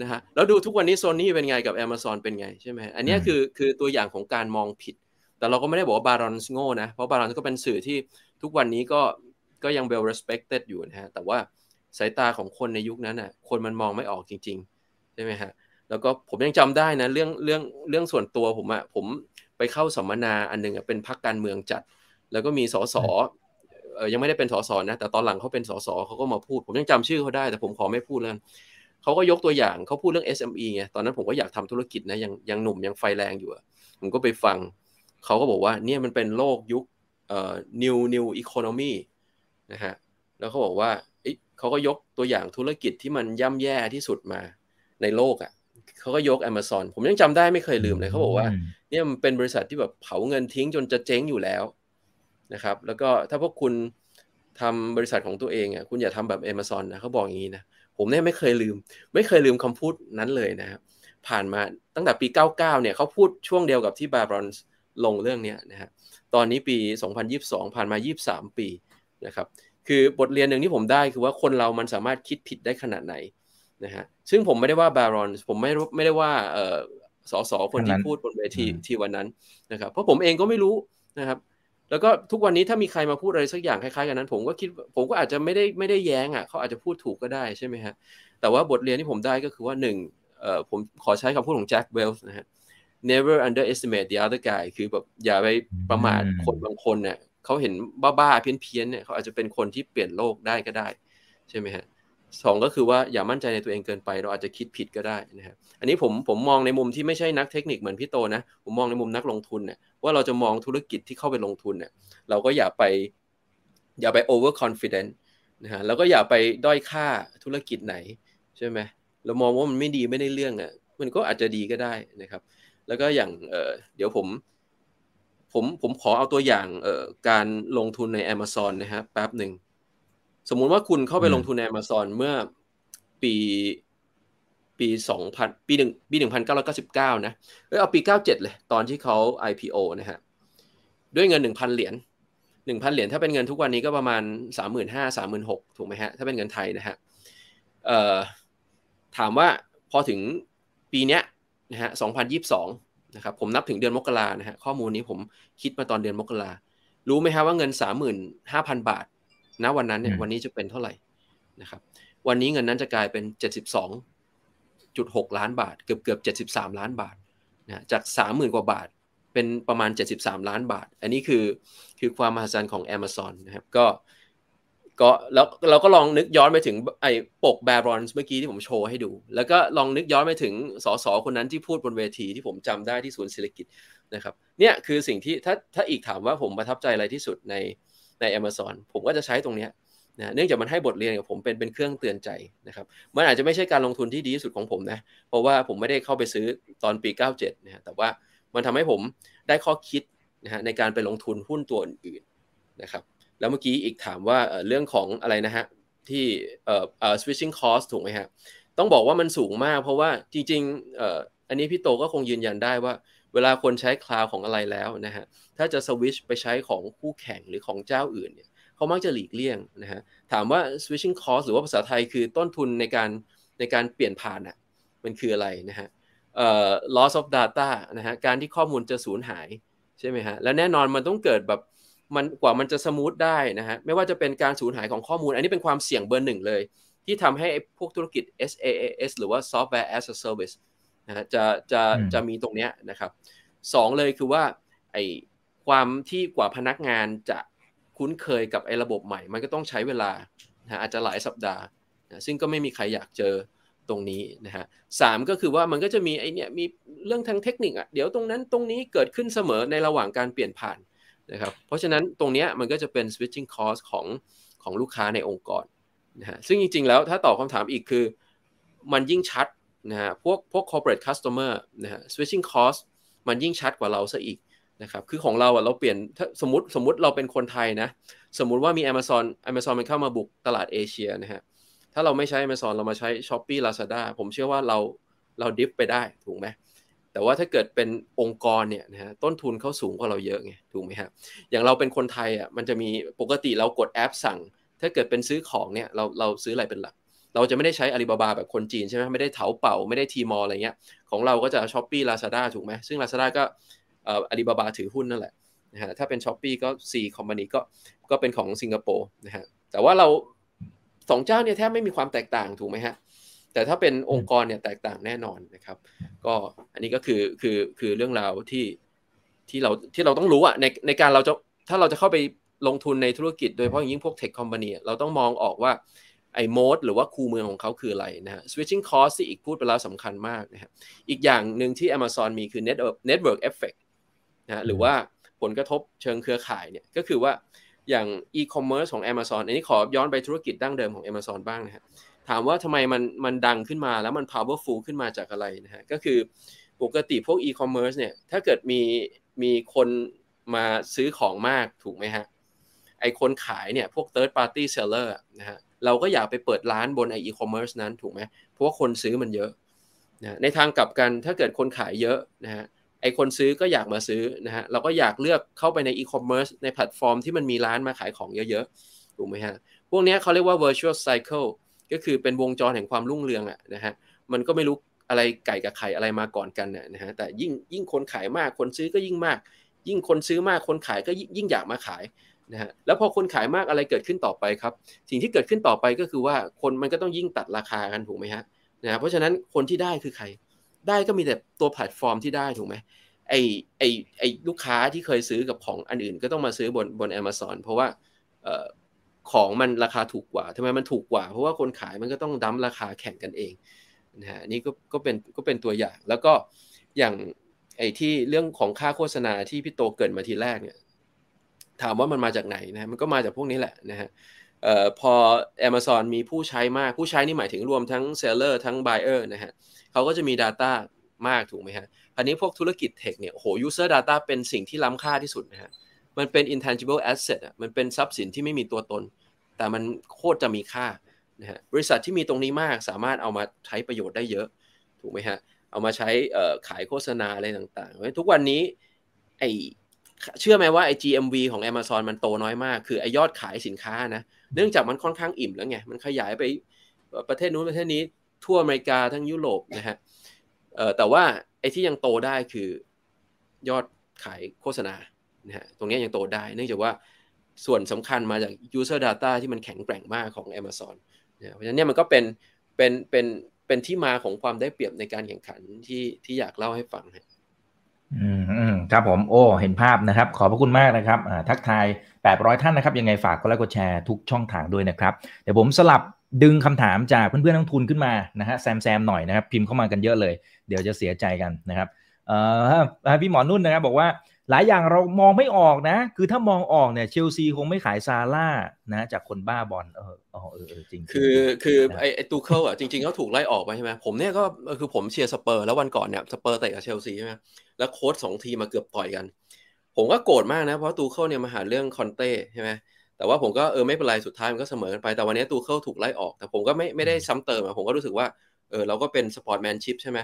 นะฮะแล้วดูทุกวันนี้โซนี่เป็นไงกับ Amazon เป็นไงใช่ไหมอันนี้คือคือตัวอย่างของการมองผิด แต่เราก็ไม่ได้บอกว่าบารอนโง่นะเพราะบารอนก็เป็นสื่อที่ทุกวันนี้ก็ ก็ยัง well respected อยู่นะฮะแต่ว่าสายตาของคนในยุคนั้นอะคนมันมองไม่ออกจริงๆใช่ไหมฮะแล้วก็ผมยังจำได้นะเรื่องเรื่องเรื่องส่วนตัวผมอะผมไปเข้าสัมมนาอันหนึ่งอะเป็นพักการเมืองจัด แล้วก็มีสสเออยังไม่ได้เป็นสสนะแต่ตอนหลังเขาเป็นสสเขาก็มาพูด ผมยังจำชื่อเขาได้แต่ผมขอไม่พูดแล้วเขาก็ยกตัวอย่างเขาพูดเรื่อง SME ไงตอนนั้นผมก็อยากทำธุรกิจนะยังยังหนุ่มยังไฟแรงอยู่ผมก็ไปฟังเขาก็บอกว่าเนี่ยมันเป็นโลกยุคเอ่อ new new economy นะฮะแล้วเขาบอกว่าเขาก็ยกตัวอย่างธุรกิจที่มันย่ำแย่ที่สุดมาในโลกอะ่ะเขาก็ยก Amazon ผมยังจำได้ไม่เคยลืมเลยเขาบอกว่าเนี่ยมันเป็นบริษัทที่แบบเผาเงินทิ้งจนจะเจ๊งอยู่แล้วนะครับ แล้วก็ถ้าพวกคุณทำบริษัทของตัวเองอะคุณอย่าทำแบบ Amazon นะเขาบอกอย่างนี้นะผมเนี่ยไม่เคยลืม ไม่เคยลืมคำพูดนั้นเลยนะครับผ่านมาตั้งแต่ปี 99 เนี่ยเขาพูดช่วงเดียวกับที่บาบรอนลงเรื่องนี้นะฮะตอนนี้ปี 2022 ผ่านมา 23 ปี นะครับคือบทเรียนหนึ่งที่ผมได้คือว่าคนเรามันสามารถคิดผิดได้ขนาดไหนนะฮะซึ่งผมไม่ได้ว่าบารอนผมไม่ไม่ได้ว่าเออสสคนที่พูดบนเวทีที่วันนั้นนะครับเพราะผมเองก็ไม่รู้นะครับแล้วก็ทุกวันนี้ถ้ามีใครมาพูดอะไรสักอย่างคล้ายๆกันนั้น ผมก็คิดผมก็อาจจะไม่ได้ไม่ได้แย้งอะเขาอาจจะพูดถูกก็ได้ใช่ไหมฮะแต่ว่าบทเรียนที่ผมได้ก็คือว่าหนึ่งเอ่อผมขอใช้คำพูดของแจ็คเวลส์นะฮะ never underestimate the other guy คือแบบอย่าไปประมาทคนบางคนเนี่ย เขาเห็นบ้าๆเพี้ยนๆเนี่ยเขาอาจจะเป็นคนที่เปลี่ยนโลกได้ก็ได้ ใช่ไหมฮะสองก็คือว่าอย่ามั่นใจในตัวเองเกินไป เราอาจจะคิดผิดก็ได้นะครับอันนี้ผมผมมองในมุมที่ไม่ใช่นักเทคนิคเหมือนพี่โตนะ ผมมองในมุมนักลงทุนเนี่ยว่าเราจะมองธุรกิจที่เข้าไปลงทุนเนี่ยเราก็อย่าไป อย่าไป over confident นะฮะแล้วก็อย่าไปด้อยค่าธุรกิจไหนใช่ไหมเรามองว่ามันไม่ดีไม่ได้เรื่องอะมันก็อาจจะดีก็ได้นะครับ แล้วก็อย่างเออเดี๋ยวผม ผมผมขอเอาตัวอย่างเอ่อการลงทุนใน Amazon นะฮะแป๊บหนึ่ง สมมุติว่าคุณเข้าไปลงทุนใน Amazon เมื่อปีปีสองพันปีหนึ่งปีหนึ่งพันเก้าร้อยเก้าสิบเก้านะเออเอาปีเก้าเจ็ดเลย ตอนที่เขา IPO นะฮะด้วยเงินหนึ่งพันเหรียญหนึ่งพันเหรียญถ้าเป็นเงินทุกวันนี้ก็ประมาณสามหมื่นห้าสามหมื่นหกถูกไหมฮะ ถ้าเป็นเงินไทยนะฮะเอ่อถามว่าพอถึงปีเนี้ยนะฮะสองพันยี่สิบสอง นะครับผมนับถึงเดือนมกรานะฮะข้อมูลนี้ผมคิดมาตอนเดือนมกรารู้ไหมฮะว่าเงินสามหมื่นห้าพันบาทณวันนั้นเนี่ยวันนี้จะเป็นเท่าไหร่นะครับวันนี้เงินนั้นจะกลายเป็นเจ็ดสิบสองจุดหกล้านบาท เกือบเกือบเจ็ดสิบสามล้านบาทนะจากสามหมื่นกว่าบาทเป็นประมาณเจ็ดสิบสามล้านบาท อันนี้คือคือความมหัศจรรย์ของ Amazon นะครับก็ ก็แล้วเราก็ลองนึกย้อนไปถึงไอ้ปกแบรอนส์เมื่อกี้ที่ผมโชว์ให้ดู แล้วก็ลองนึกย้อนไปถึงสสคนนั้นที่พูดบนเวทีที่ผมจำได้ที่ศูนย์เศรษฐกิจนะครับเนี่ยคือสิ่งที่ถ้าถ้าอีกถามว่าผมประทับใจอะไรที่สุดในใน Amazon ผมก็จะใช้ตรงนี้นะเนื่องจากมันให้บทเรียนกับผมเป็นเป็นเครื่องเตือนใจนะครับมันอาจจะไม่ใช่การลงทุนที่ดีที่สุดของผมนะเพราะว่าผมไม่ได้เข้าไปซื้อตอนปี 97นะฮะแต่ว่ามันทำให้ผมได้ข้อคิดนะฮะในการไปลงทุนหุ้นตัวอื่นๆนะครับ แล้วเมื่อกี้อีกถามว่าเรื่องของอะไรนะฮะที่เอ่อเอ่อ switching cost ถูกไหมฮะต้องบอกว่ามันสูงมากเพราะว่าจริงๆเอ่ออันนี้พี่โตก็คงยืนยันได้ว่า เวลาคนใช้คลาวของอะไรแล้วนะฮะถ้าจะสวิชไปใช้ของคู่แข่งหรือของเจ้าอื่นเนี่ยเขามักจะหลีกเลี่ยงนะฮะถามว่า switching cost หรือว่าภาษาไทยคือต้นทุนในการในการเปลี่ยนผ่านอะมันคืออะไรนะฮะเอ่อ loss of data นะฮะการที่ข้อมูลจะสูญหายใช่ไหมฮะและแน่นอนมันต้องเกิดแบบ มันกว่ามันจะสมูทได้นะฮะไม่ว่าจะเป็นการสูญหายของข้อมูล อันนี้เป็นความเสี่ยงเบอร์หนึ่งเลย ที่ทำให้พวกธุรกิจ SaaS หรือว่า software as a service นะฮะจะจะจะมีตรงเนี้ยนะครับสองเลยคือว่าไอความที่กว่าพนักงานจะคุ้นเคยกับไอ้ระบบใหม่ มันก็ต้องใช้เวลานะอาจจะหลายสัปดาห์นะซึ่งก็ไม่มีใครอยากเจอตรงนี้นะฮะสามก็คือว่ามันก็จะมีไอเนี่ยมีเรื่องทางเทคนิคอะเดี๋ยวตรงนั้นตรงนี้เกิดขึ้นเสมอในระหว่างการเปลี่ยนผ่าน นะครับเพราะฉะนั้นตรงนี้มันก็จะเป็น switching cost ของของลูกค้าในองค์กรนะฮะซึ่งจริง ๆ แล้วถ้าตอบคำถามอีกคือมันยิ่งชัดนะฮะพวกพวก corporate customer นะฮะ switching cost มันยิ่งชัดกว่าเราซะอีกนะครับคือของเราอะเราเปลี่ยนถ้าสมมติสมมติเราเป็นคนไทยนะสมมุติว่ามี Amazon Amazon มันเข้ามาบุกตลาดเอเชียนะฮะถ้าเราไม่ใช้ Amazon เรามาใช้ s h อ p e e Lazada ผมเชื่อว่าเราเราดิฟไปได้ถูกไหม แต่ว่าถ้าเกิดเป็นองค์กรเนี่ยนะฮะต้นทุนเขาสูงกว่าเราเยอะไงถูกไหมฮะอย่างเราเป็นคนไทยอะมันจะมีปกติเรากดแอปสั่ง ถ้าเกิดเป็นซื้อของเนี่ยเราเราซื้ออะไรเป็นหลัก เราจะไม่ได้ใช้อาลีบาบาแบบคนจีนใช่ไหมไม่ได้เถาเป่าไม่ได้ Tmall อะไรเงี้ยของเราก็จะ Shopee Lazada ถูกไหมซึ่ง Lazada ก็อาลีบาบาถือหุ้นนั่นแหละนะฮะถ้าเป็น Shopee ก็ Sea Company ก็ก็เป็นของสิงคโปร์นะฮะแต่ว่าเราสองเจ้าเนี่ยแทบไม่มีความแตกต่างถูกไหมฮะ แต่ถ้าเป็นองค์กรเนี่ยแตกต่างแน่นอนนะครับ ก็อันนี้ก็คือคือคือเรื่องราวที่ที่เราที่เราต้องรู้อะในในการเราจะถ้าเราจะเข้าไปลงทุนในธุรกิจโดยเฉพาะอย่างยิ่งพวกเทคคอมพานีเราต้องมองออกว่าไอ้โมดหรือว่าคูเมืองของเขาคืออะไรนะฮะ switching cost ที่อีกพูดไปแล้วสำคัญมากนะฮะอีกอย่างหนึ่งที่ Amazon มีคือ net network effect นะหรือว่าผลกระทบเชิงเครือข่ายเนี่ยก็คือว่าอย่าง e-commerce ของ Amazon อันนี้ขอย้อนไปธุรกิจดั้งเดิมของ Amazon บ้างนะฮะ ถามว่าทำไมมันมันดังขึ้นมาแล้วมัน powerful ขึ้นมาจากอะไรนะฮะก็คือปกติพวก e-commerce เนี่ยถ้าเกิดมีมีคนมาซื้อของมากถูกไหมฮะไอคนขายเนี่ยพวก third party seller นะฮะเราก็อยากไปเปิดร้านบนไอ e-commerce นั้นถูกไหมเพราะว่าคนซื้อมันเยอะนะในทางกลับกันถ้าเกิดคนขายเยอะนะฮะไอคนซื้อก็อยากมาซื้อนะฮะเราก็อยากเลือกเข้าไปในอีคอมเมิร์ซในแพลตฟอร์มที่มันมีร้านมาขายของเยอะๆถูกไหมฮะพวกนี้เขาเรียกว่า virtual cycle ก็คือเป็นวงจรแห่งความรุ่งเรืองอะนะฮะมันก็ไม่รู้อะไรไก่กับไข่อะไรมาก่อนกันนะฮะแต่ยิ่งยิ่งคนขายมากคนซื้อก็ยิ่งมาก ยิ่งคนซื้อมากคนขายก็ยิ่งอยากมาขายนะฮะแล้วพอคนขายมากอะไรเกิดขึ้นต่อไปครับ สิ่งที่เกิดขึ้นต่อไปก็คือว่าคนมันก็ต้องยิ่งตัดราคากันถูกไหมฮะนะเพราะฉะนั้นคนที่ได้คือใคร ได้ก็มีแต่ตัวแพลตฟอร์มที่ได้ถูกไหมไอไอไอลูกค้าที่เคยซื้อกับของอันอื่น ก็ต้องมาซื้อบนบน Amazon เพราะว่าเอ่อ ของมันราคาถูกกว่าทำไมมันถูกกว่า เพราะว่าคนขายมันก็ต้องดั้มราคาแข่งกันเองนะฮะนี่ก็ก็เป็นก็เป็นตัวอย่าง แล้วก็อย่างไอ้ที่เรื่องของค่าโฆษณาที่พี่โตเกิดมาทีแรกเนี่ยถามว่ามันมาจากไหนนะมันก็มาจากพวกนี้แหละนะฮะเอ่อพอ Amazon มีผู้ใช้มากผู้ใช้นี่หมายถึงรวมทั้ง Seller ทั้ง Buyer นะฮะเขาก็จะมี Data มากถูกไหมฮะอันนี้พวกธุรกิจเทคเนี่ยโห user data เป็นสิ่งที่ล้ำค่าที่สุดนะฮะ มันเป็น intangible asset อะมันเป็นทรัพย์สินที่ไม่มีตัวตน แต่มันโคตรจะมีค่านะฮะบริษัทที่มีตรงนี้มากสามารถเอามาใช้ประโยชน์ได้เยอะ ถูกไหมฮะ เอามาใช้ขายโฆษณาอะไรต่างๆทุกวันนี้ไอเชื่อไหมว่าไอ GMV ของ Amazon มันโตน้อยมาก คือไอยอดขายสินค้านะ เนื่องจากมันค่อนข้างอิ่มแล้วไง มันขยายไปประเทศนู้นประเทศนี้ทั่วอเมริกาทั้งยุโรปนะฮะแต่ว่าไอ้ที่ยังโตได้คือยอดขายโฆษณา นะฮะตรงนี้ยังโตได้ เนื่องจากว่าส่วนสำคัญมาจาก user data ที่มันแข็งแกร่งมากของ Amazon นะเพราะฉะนั้นเนี่ยมันก็เป็นเป็นเป็นเป็นที่มาของความได้เปรียบในการแข่งขันที่ที่อยากเล่าให้ฟังครับอืมอืมครับผมโอ้เห็นภาพนะครับ ขอบพระคุณมากนะครับอ่าทักทาย 800 ท่านนะครับ ยังไงฝากกดไลค์กดแชร์ทุกช่องทางด้วยนะครับ เดี๋ยวผมสลับดึงคำถามจากเพื่อนๆนักลงทุนขึ้นมานะฮะแซมแซมหน่อยนะครับ พิมพ์เข้ามากันเยอะเลย เดี๋ยวจะเสียใจกันนะครับเอ่อพี่หมอนุ่นนะครับ บอกว่า หลายอย่างเรามองไม่ออกนะ คือถ้ามองออกเนี่ยเชลซีคงไม่ขายซาลาห์นะ จากคนบ้าบอลเออเออเออจริง คือคือไอไอตูเคิลอะจริงๆเขาถูกไล่ออกไปใช่ไหมผมเนี่ยก็คือผมเชียร์สเปอร์แล้ววันก่อนเนี่ยสเปอร์เตะกับเชลซีใช่ไหมแล้วโค้ชสองทีมเกือบต่อยกัน ผมก็โกรธมากนะ เพราะตูเคิลเนี่ยมาหาเรื่องคอนเต้ใช่ไหมแต่ว่าผมก็เออไม่เป็นไรสุดท้ายมันก็เสมอกันไปแต่วันนี้ตูเคิลถูกไล่ออก แต่ผมก็ไม่ไม่ได้ซ้ำเติมอะผมก็รู้สึกว่าเออเราก็เป็น sportsmanship ใช่ไหม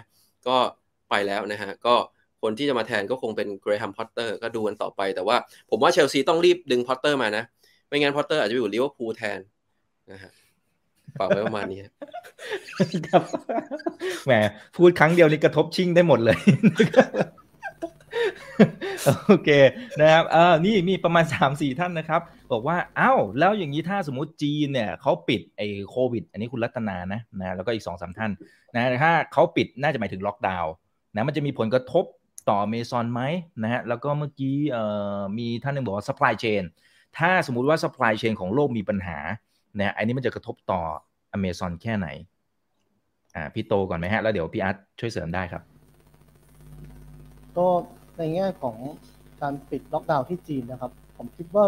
ก็ไปแล้วนะฮะก็ คนที่จะมาแทนก็คงเป็นเกรแฮมพอตเตอร์ก็ดูกันต่อไป แต่ว่าผมว่าเชลซีต้องรีบดึงพอตเตอร์มานะ ไม่งั้นพอตเตอร์อาจจะอยู่ลิเวอร์พูลแทนนะฮะฝากไว้ประมาณนี้ครับแหมพูดครั้งเดียวนี่กระทบชิ่งได้หมดเลยโอเคนะครับเออนี่มีประมาณ3ามสี่ท่านนะครับ บอกว่าอ้าวแล้วอย่างนี้ถ้าสมมติจีนเนี่ยเขาปิดไอ้โควิด อันนี้คุณรัตนานะนะแล้วก็อีกสองสามท่านนะถ้าเขาปิดน่าจะหมายถึงล็อกดาวน์นะมันจะมีผลกระทบ ต่อเมซอนไหมนะฮะแล้วก็เมื่อกี้เอ่อมีท่านหนึ่งบอกว่า supply chain ถ้าสมมุติว่า supply chain ของโลกมีปัญหานะอันนี้มันจะกระทบต่ออเมซอนแค่ไหนอ่าพี่โตก่อนไหมฮะ แล้วเดี๋ยวพี่อาร์ตช่วยเสริมได้ครับ ก็ในแง่ของการปิดล็อกดาวน์ที่จีนนะครับ ผมคิดว่า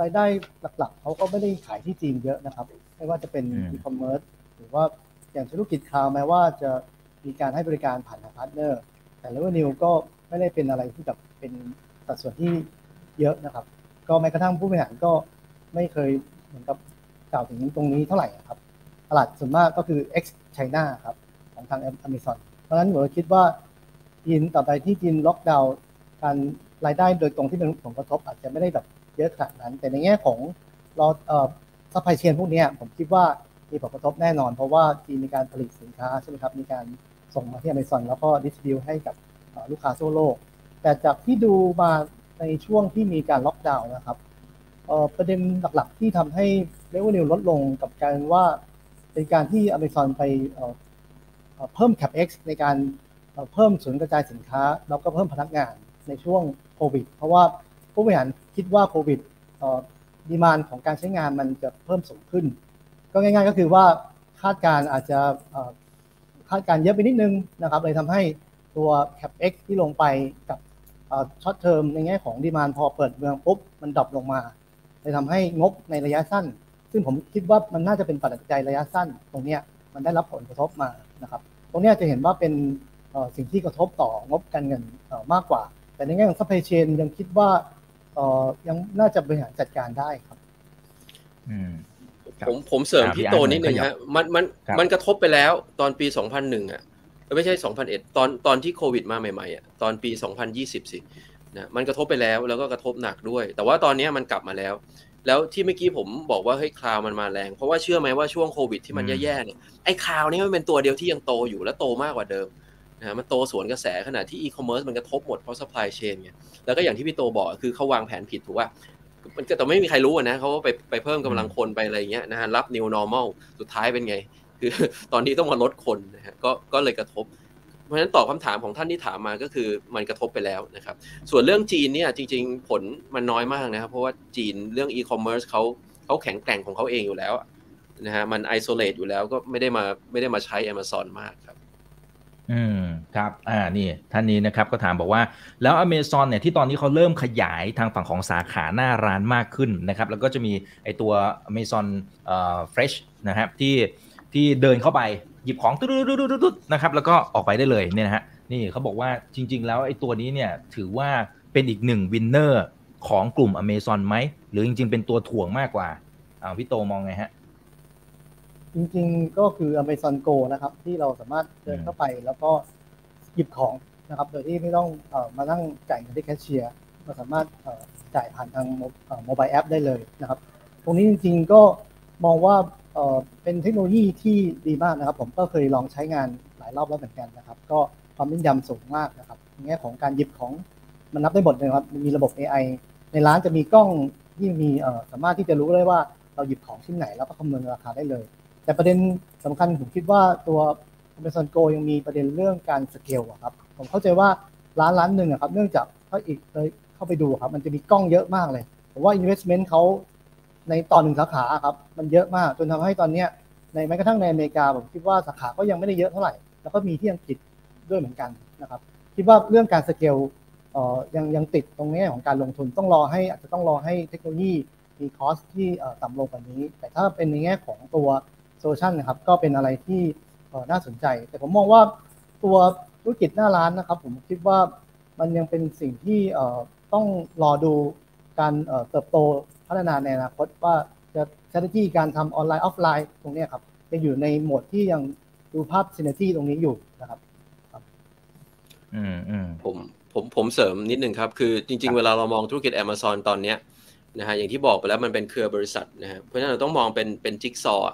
รายได้หลักๆ เขาก็ไม่ได้ขายที่จีนเยอะนะครับ ไม่ว่าจะเป็นอีคอมเมิร์ซหรือว่าอย่างธุรกิจ cloud แม้ว่าจะ มีการให้บริการผ่าน partner แต่ revenue ก็ไม่ได้เป็นอะไรที่แบบเป็นสัดส่วนที่เยอะนะครับ ก็แม้กระทั่งผู้บริหารก็ไม่เคยเหมือนกับกล่าวถึงตรงนี้เท่าไหร่ครับ ตลาดส่วนมากก็คือ ex China ครับของทาง Amazon เพราะฉะนั้นผมคิดว่าจีนต่อไปที่จีนล็อกดาวน์การรายได้โดยตรงที่เป็นผลกระทบอาจจะไม่ได้แบบเยอะขนาดนั้น แต่ในแง่ของของเอ่อ supply chain พวกนี้ผมคิดว่ามีผลกระทบแน่นอน เพราะว่าจีนมีการผลิตสินค้าใช่ไหมครับมีการ ส่งมาที่อเมซอนแล้วก็ distribute ให้กับลูกค้าทั่วโลก แต่จากที่ดูมาในช่วงที่มีการล็อกดาวน์นะครับประเด็นหลักๆ ที่ทำให้เรเวนิวลดลงกับการว่าเป็นการที่อเมซอนไปเพิ่ม CapEx ในการเพิ่มศูนย์กระจายสินค้า แล้วก็เพิ่มพนักงานในช่วงโควิด เพราะว่าผู้บริหารคิดว่าโควิดดีมานของการใช้งานมันจะเพิ่มสูงขึ้น ก็ง่าย ๆ ก็คือว่าคาดการอาจจะ คาดการเยอะไปนิดนึงนะครับเลยทำให้ตัว CapEx ที่ลงไปกับ short term ในแง่ของ demand พอเปิดเมืองปุ๊บ มัน drop ลงมาเลยทำให้งบในระยะสั้น ซึ่งผมคิดว่ามันน่าจะเป็นปัจจัยระยะสั้น ตรงนี้มันได้รับผลกระทบมานะครับ ตรงนี้จะเห็นว่าเป็นสิ่งที่กระทบต่องบการเงินมากกว่า แต่ในแง่ของ supply chain ยังคิดว่ายังน่าจะบริหารจัดการได้ครับ ผมผมเสริมพี่โตนิดนึงฮะมันมันมันกระทบไปแล้วตอนปี 2001 อะ ไม่ใช่ 2001 ตอนตอนที่โควิดมาใหม่ๆอะตอนปี 2020 สินะมันกระทบไปแล้วแล้วก็กระทบหนักด้วย แต่ว่าตอนนี้มันกลับมาแล้ว แล้วที่เมื่อกี้ผมบอกว่าเฮ้ยคลาวมันมาแรง เพราะว่าเชื่อไหมว่าช่วงโควิดที่มันแย่ๆเนี่ยไอ้คลาวนี่มันเป็นตัวเดียวที่ยังโตอยู่และโตมากกว่าเดิมนะมันโตสวนกระแสขณะที่อีคอมเมิร์ซมันกระทบหมดเพราะ supply chain ไงแล้วก็อย่างที่พี่โตบอกคือเขาวางแผนผิดถูกว่า มันก็แต่ไม่มีใครรู้นะเขาไปไปเพิ่มกำลังคนไปอะไรเงี้ยนะฮะรับ new normal สุดท้ายเป็นไง คือตอนนี้ต้องมาลดคนนะฮะก็ก็เลยกระทบ เพราะฉะนั้นตอบคำถามของท่านที่ถามมาก็คือมันกระทบไปแล้วนะครับ ส่วนเรื่องจีนเนี่ยจริง ๆ ผลมันน้อยมากนะครับ เพราะว่าจีนเรื่องอีคอมเมิร์ซเขาเขาแข็งแกร่งของเขาเองอยู่แล้วนะฮะมัน isolate อยู่แล้วก็ไม่ได้มาไม่ได้มาใช้ Amazon มากครับ อืมครับอ่านี่ท่านนี้นะครับก็ถามบอกว่าแล้ว Amazon เนี่ยที่ตอนนี้เขาเริ่มขยายทางฝั่งของสาขาหน้าร้านมากขึ้นนะครับแล้วก็จะมีไอตัว Amazon เอ่อ Fresh นะครับที่ที่เดินเข้าไปหยิบของตุ๊ดๆๆๆนะครับแล้วก็ออกไปได้เลยเนี่ยนะฮะนี่เขาบอกว่าจริง ๆ แล้วไอตัวนี้เนี่ยถือว่าเป็นอีกหนึ่งวินเนอร์ของกลุ่ม Amazon ไหมหรือจริง ๆ เป็นตัวถ่วงมากกว่าอ่าพี่โตมองไงฮะ จริงๆก็คือ Amazon Go นะครับ ที่เราสามารถเดินเข้าไปแล้วก็หยิบของนะครับ โดยที่ไม่ต้องเออมานั่งจ่ายเงินที่แคชเชียร์เราสามารถเอ่อจ่ายผ่านทางโมบายแอปได้เลยนะครับ ตรงนี้จริงๆก็มองว่าเอ่อเป็นเทคโนโลยีที่ดีมากนะครับ ผมก็เคยลองใช้งานหลายรอบแล้วเหมือนกันนะครับ ก็ความแม่นยำสูงมากนะครับในแง่ของการหยิบของมันนับได้หมดเลยครับ มีระบบ AI ในร้านจะมีกล้องที่มีเอ่อสามารถที่จะรู้ได้ว่าเราหยิบของชิ้นไหนแล้วก็คำนวณราคาได้เลย แต่ประเด็นสำคัญผมคิดว่าตัว Amazon Go ยังมีประเด็นเรื่องการสเกลอะครับ ผมเข้าใจว่าร้านร้านหนึ่งอะครับ เนื่องจากถ้าอีกเลยเข้าไปดูครับ มันจะมีกล้องเยอะมากเลยผมว่า investment เขาในตอนหนึ่งสาขาครับ มันเยอะมากจนทำให้ตอนเนี้ยในแม้กระทั่งในอเมริกาผมคิดว่าสาขาก็ยังไม่ได้เยอะเท่าไหร่ แล้วก็มีที่อังกฤษด้วยเหมือนกันนะครับ คิดว่าเรื่องการสเกลเอ่อยังยังติดตรงนี้ของการลงทุนต้องรอให้อาจจะต้องรอให้เทคโนโลยีมี cost ที่ต่ำลงกว่านี้ แต่ถ้าเป็นในแง่ของตัว solution นะครับก็เป็นอะไรที่เอ่อน่าสนใจ แต่ผมมองว่าตัวธุรกิจหน้าร้านนะครับ ผมคิดว่ามันยังเป็นสิ่งที่เอ่อต้องรอดูการเอ่อเติบโตพัฒนาในอนาคตว่าจะ strategy การทำออนไลน์ออฟไลน์ตรงเนี้ยครับยังอยู่ในโหมดที่ยังดูภาพ synergy ตรงนี้อยู่นะครับอืมอืมผมผมผมเสริมนิดนึงครับ คือจริง ๆ เวลาเรามองธุรกิจ Amazon ตอนเนี้ยนะฮะอย่างที่บอกไปแล้วมันเป็นเครือบริษัทนะฮะเพราะฉะนั้นเราต้องมองเป็นเป็นจิ๊กซอว์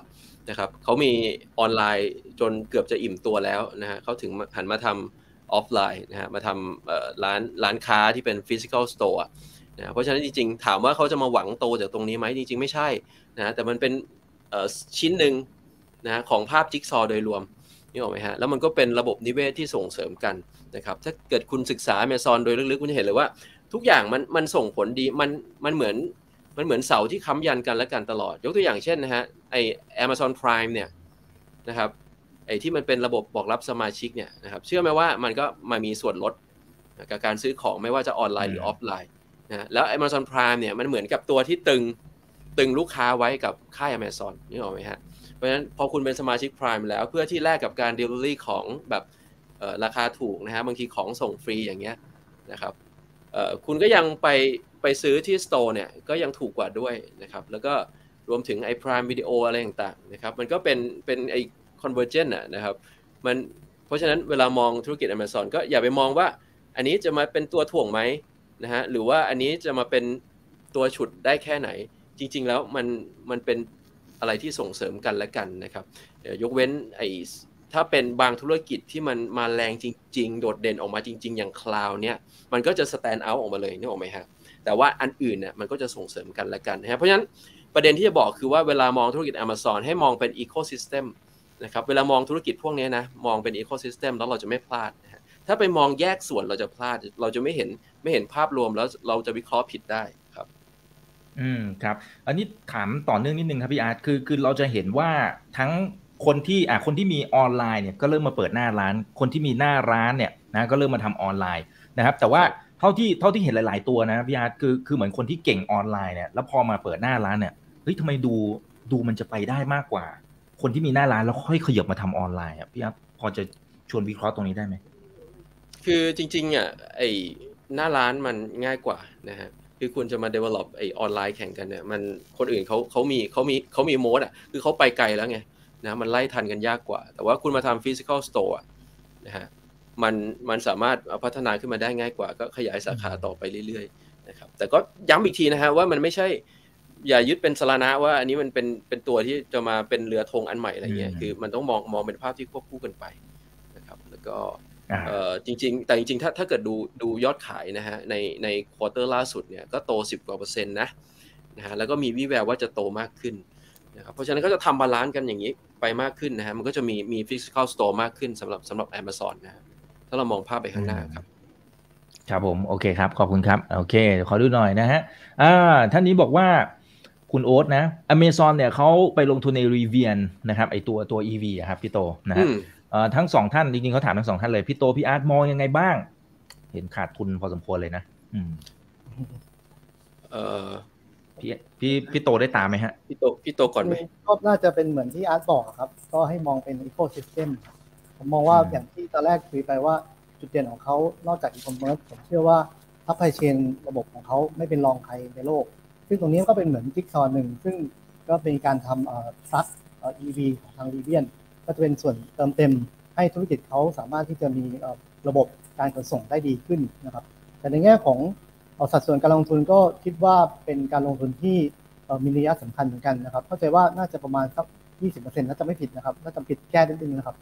นะครับเขามีออนไลน์จนเกือบจะอิ่มตัวแล้วนะฮะเขาถึงหันมาทำออฟไลน์นะฮะมาทำร้านร้านค้าที่เป็น physical store นะเพราะฉะนั้นจริงๆ ถามว่าเขาจะมาหวังโตจากตรงนี้ไหมจริงๆ ไม่ใช่นะแต่มันเป็นชิ้นหนึ่งนะฮะของภาพจิ๊กซอว์โดยรวมนึกออกไหมฮะแล้วมันก็เป็นระบบนิเวศที่ส่งเสริมกันนะครับถ้าเกิดคุณศึกษา Amazon โดยลึกๆ คุณจะเห็นเลยว่า ทุกอย่างมันมันส่งผลดีมันมันเหมือน มันเหมือนเสาที่ค้ำยันกันและกันตลอด ยกตัวอย่างเช่นนะฮะไอ Amazon Prime เนี่ยนะครับไอที่มันเป็นระบบบอกรับสมาชิกเนี่ยนะครับเชื่อไหมว่ามันก็มามีส่วนลดกับการซื้อของไม่ว่าจะออนไลน์หรือออฟไลน์นะแล้ว Amazon Prime เนี่ยมันเหมือนกับตัวที่ตึงตึงลูกค้าไว้กับค่าย Amazon นี่ออกไหมฮะเพราะฉะนั้นพอคุณเป็นสมาชิก Prime แล้วเพื่อที่แลกกับการ Delivery ของแบบเอ่อราคาถูกนะฮะบางทีของส่งฟรีอย่างเงี้ยนะครับเอ่อคุณก็ยังไป ไปซื้อที่สโตร์เนี่ยก็ยังถูกกว่าด้วยนะครับ แล้วก็รวมถึงไอ้ Prime Video อะไรต่างๆนะครับ มันก็เป็นเป็นไอ้ convergent อะนะครับ มันเพราะฉะนั้นเวลามองธุรกิจ Amazon ก็อย่าไปมองว่า อันนี้จะมาเป็นตัวถ่วงไหมนะฮะ หรือว่าอันนี้จะมาเป็นตัวฉุดได้แค่ไหน จริง ๆ แล้วมันมันเป็นอะไรที่ส่งเสริมกันและกันนะครับ ยกเว้นไอ้ถ้าเป็นบางธุรกิจที่มันมาแรงจริง ๆ โดดเด่นออกมาจริง ๆ อย่างคลาวเนี่ย มันก็จะ stand out ออกมาเลยนึกออกไหมฮะ แต่ว่าอันอื่นเนี่ยมันก็จะส่งเสริมกันและกันนะเพราะฉะนั้นประเด็นที่จะบอกคือว่าเวลามองธุรกิจ Amazon ให้มองเป็น ecosystem นะครับเวลามองธุรกิจพวกนี้นะมองเป็น ecosystem แล้วเราจะไม่พลาดนะฮะถ้าไปมองแยกส่วนเราจะพลาด เราจะไม่เห็นไม่เห็นภาพรวมแล้วเราจะวิเคราะห์ผิดได้ครับ อืมครับ อันนี้ถามต่อเนื่องนิดนึงครับพี่อาร์ตคือคือเราจะเห็นว่าทั้งคนที่อ่าคนที่มีออนไลน์เนี่ยก็เริ่มมาเปิดหน้าร้าน คนที่มีหน้าร้านเนี่ยนะก็เริ่มมาทำออนไลน์นะครับ แต่ว่า เท่าที่เท่าที่เห็นหลาย ๆ ตัวนะพี่อาร์ตคือคือเหมือนคนที่เก่งออนไลน์เนี่ยแล้วพอมาเปิดหน้าร้านเนี่ยเฮ้ยทำไมดูดูมันจะไปได้มากกว่า คนที่มีหน้าร้านแล้วค่อยขยับมาทำออนไลน์อะพี่อาร์ตพอจะชวนวิเคราะห์ตรงนี้ได้ไหมคือจริงๆอะไอหน้าร้านมันง่ายกว่านะฮะคือคุณจะมา develop ไอออนไลน์แข่งกันเนี่ยมันคนอื่นเขาเขามีเขามีเขามีโมดอะคือเขาไปไกลแล้วไงนะมันไล่ทันกันยากกว่า แต่ว่าคุณมาทำ physical store อะนะฮะ มันมันสามารถพัฒนาขึ้นมาได้ง่ายกว่า ก็ขยายสาขาต่อไปเรื่อยๆนะครับแต่ก็ย้ำอีกทีนะฮะว่ามันไม่ใช่ อย่ายึดเป็นสาระว่าอันนี้มันเป็นเป็นตัวที่จะมาเป็นเรือธงอันใหม่อะไรเงี้ยอืมคือมันต้องมองมองเป็นภาพที่ควบคู่กันไปนะครับแล้วก็อ่าเอ่อจริงๆ แต่จริงๆ ถ้าถ้าเกิดดูดูยอดขายนะฮะในใน quarter ล่าสุดเนี่ยก็โต 10 กว่าเปอร์เซ็นต์นะนะฮะแล้วก็มีวิแววว่าจะโตมากขึ้นนะครับเพราะฉะนั้นก็จะทำ balance กันอย่างนี้ไปมากขึ้นนะฮะมันก็จะมีมี physical store มากขึ้นสำหรับสำหรับ Amazon นะฮะ ถ้าเรามองภาพไปข้างหน้าครับ ครับผมโอเคครับขอบคุณครับโอเคเดี๋ยวขอดูหน่อยนะฮะอ่าท่านนี้บอกว่าคุณโอ๊ตนะอเมซอนเนี่ยเขาไปลงทุนใน Rivian นะครับไอตัวตัว EV อะครับพี่โตนะอืฮะมเอ่อทั้งสองท่านจริงๆเขาถามทั้งสองท่านเลยพี่โตพี่อาร์ตมองยังไงบ้าง เห็นขาดทุนพอสมควรเลยนะอืมเอ่อพี่พี่พี่โตได้ตามไหมฮะ พี่โตพี่โตก่อนไหมก็น่าจะเป็นเหมือนที่อาร์ตบอกครับ ก็ให้มองเป็นอีโค y ิสเต็ม ผมมองว่าอืมอย่างที่ตอนแรกคุยไปว่าจุดเด่นของเขานอกจากอีคอมเมิร์ซผมเชื่อว่า supply chain ระบบของเขาไม่เป็นรองใครในโลก ซึ่งตรงนี้ก็เป็นเหมือนจิ๊กซอว์หนึ่ง ซึ่งก็เป็นการทำเอ่อซักเอ่อ EV ของทางรีเบียนก็จะเป็นส่วนเติมเต็ม ให้ธุรกิจเขาสามารถที่จะมีเอ่อระบบการขนส่งได้ดีขึ้นนะครับ แต่ในแง่ของเอ่อสัดส่วนการลงทุนก็คิดว่าเป็นการลงทุนที่เอ่อมีนัยสำคัญเหมือนกันนะครับ เข้าใจว่าน่าจะประมาณสัก 20%น่าจะไม่ผิดนะครับ น่าจะผิดแก้นิดนึงนะครับ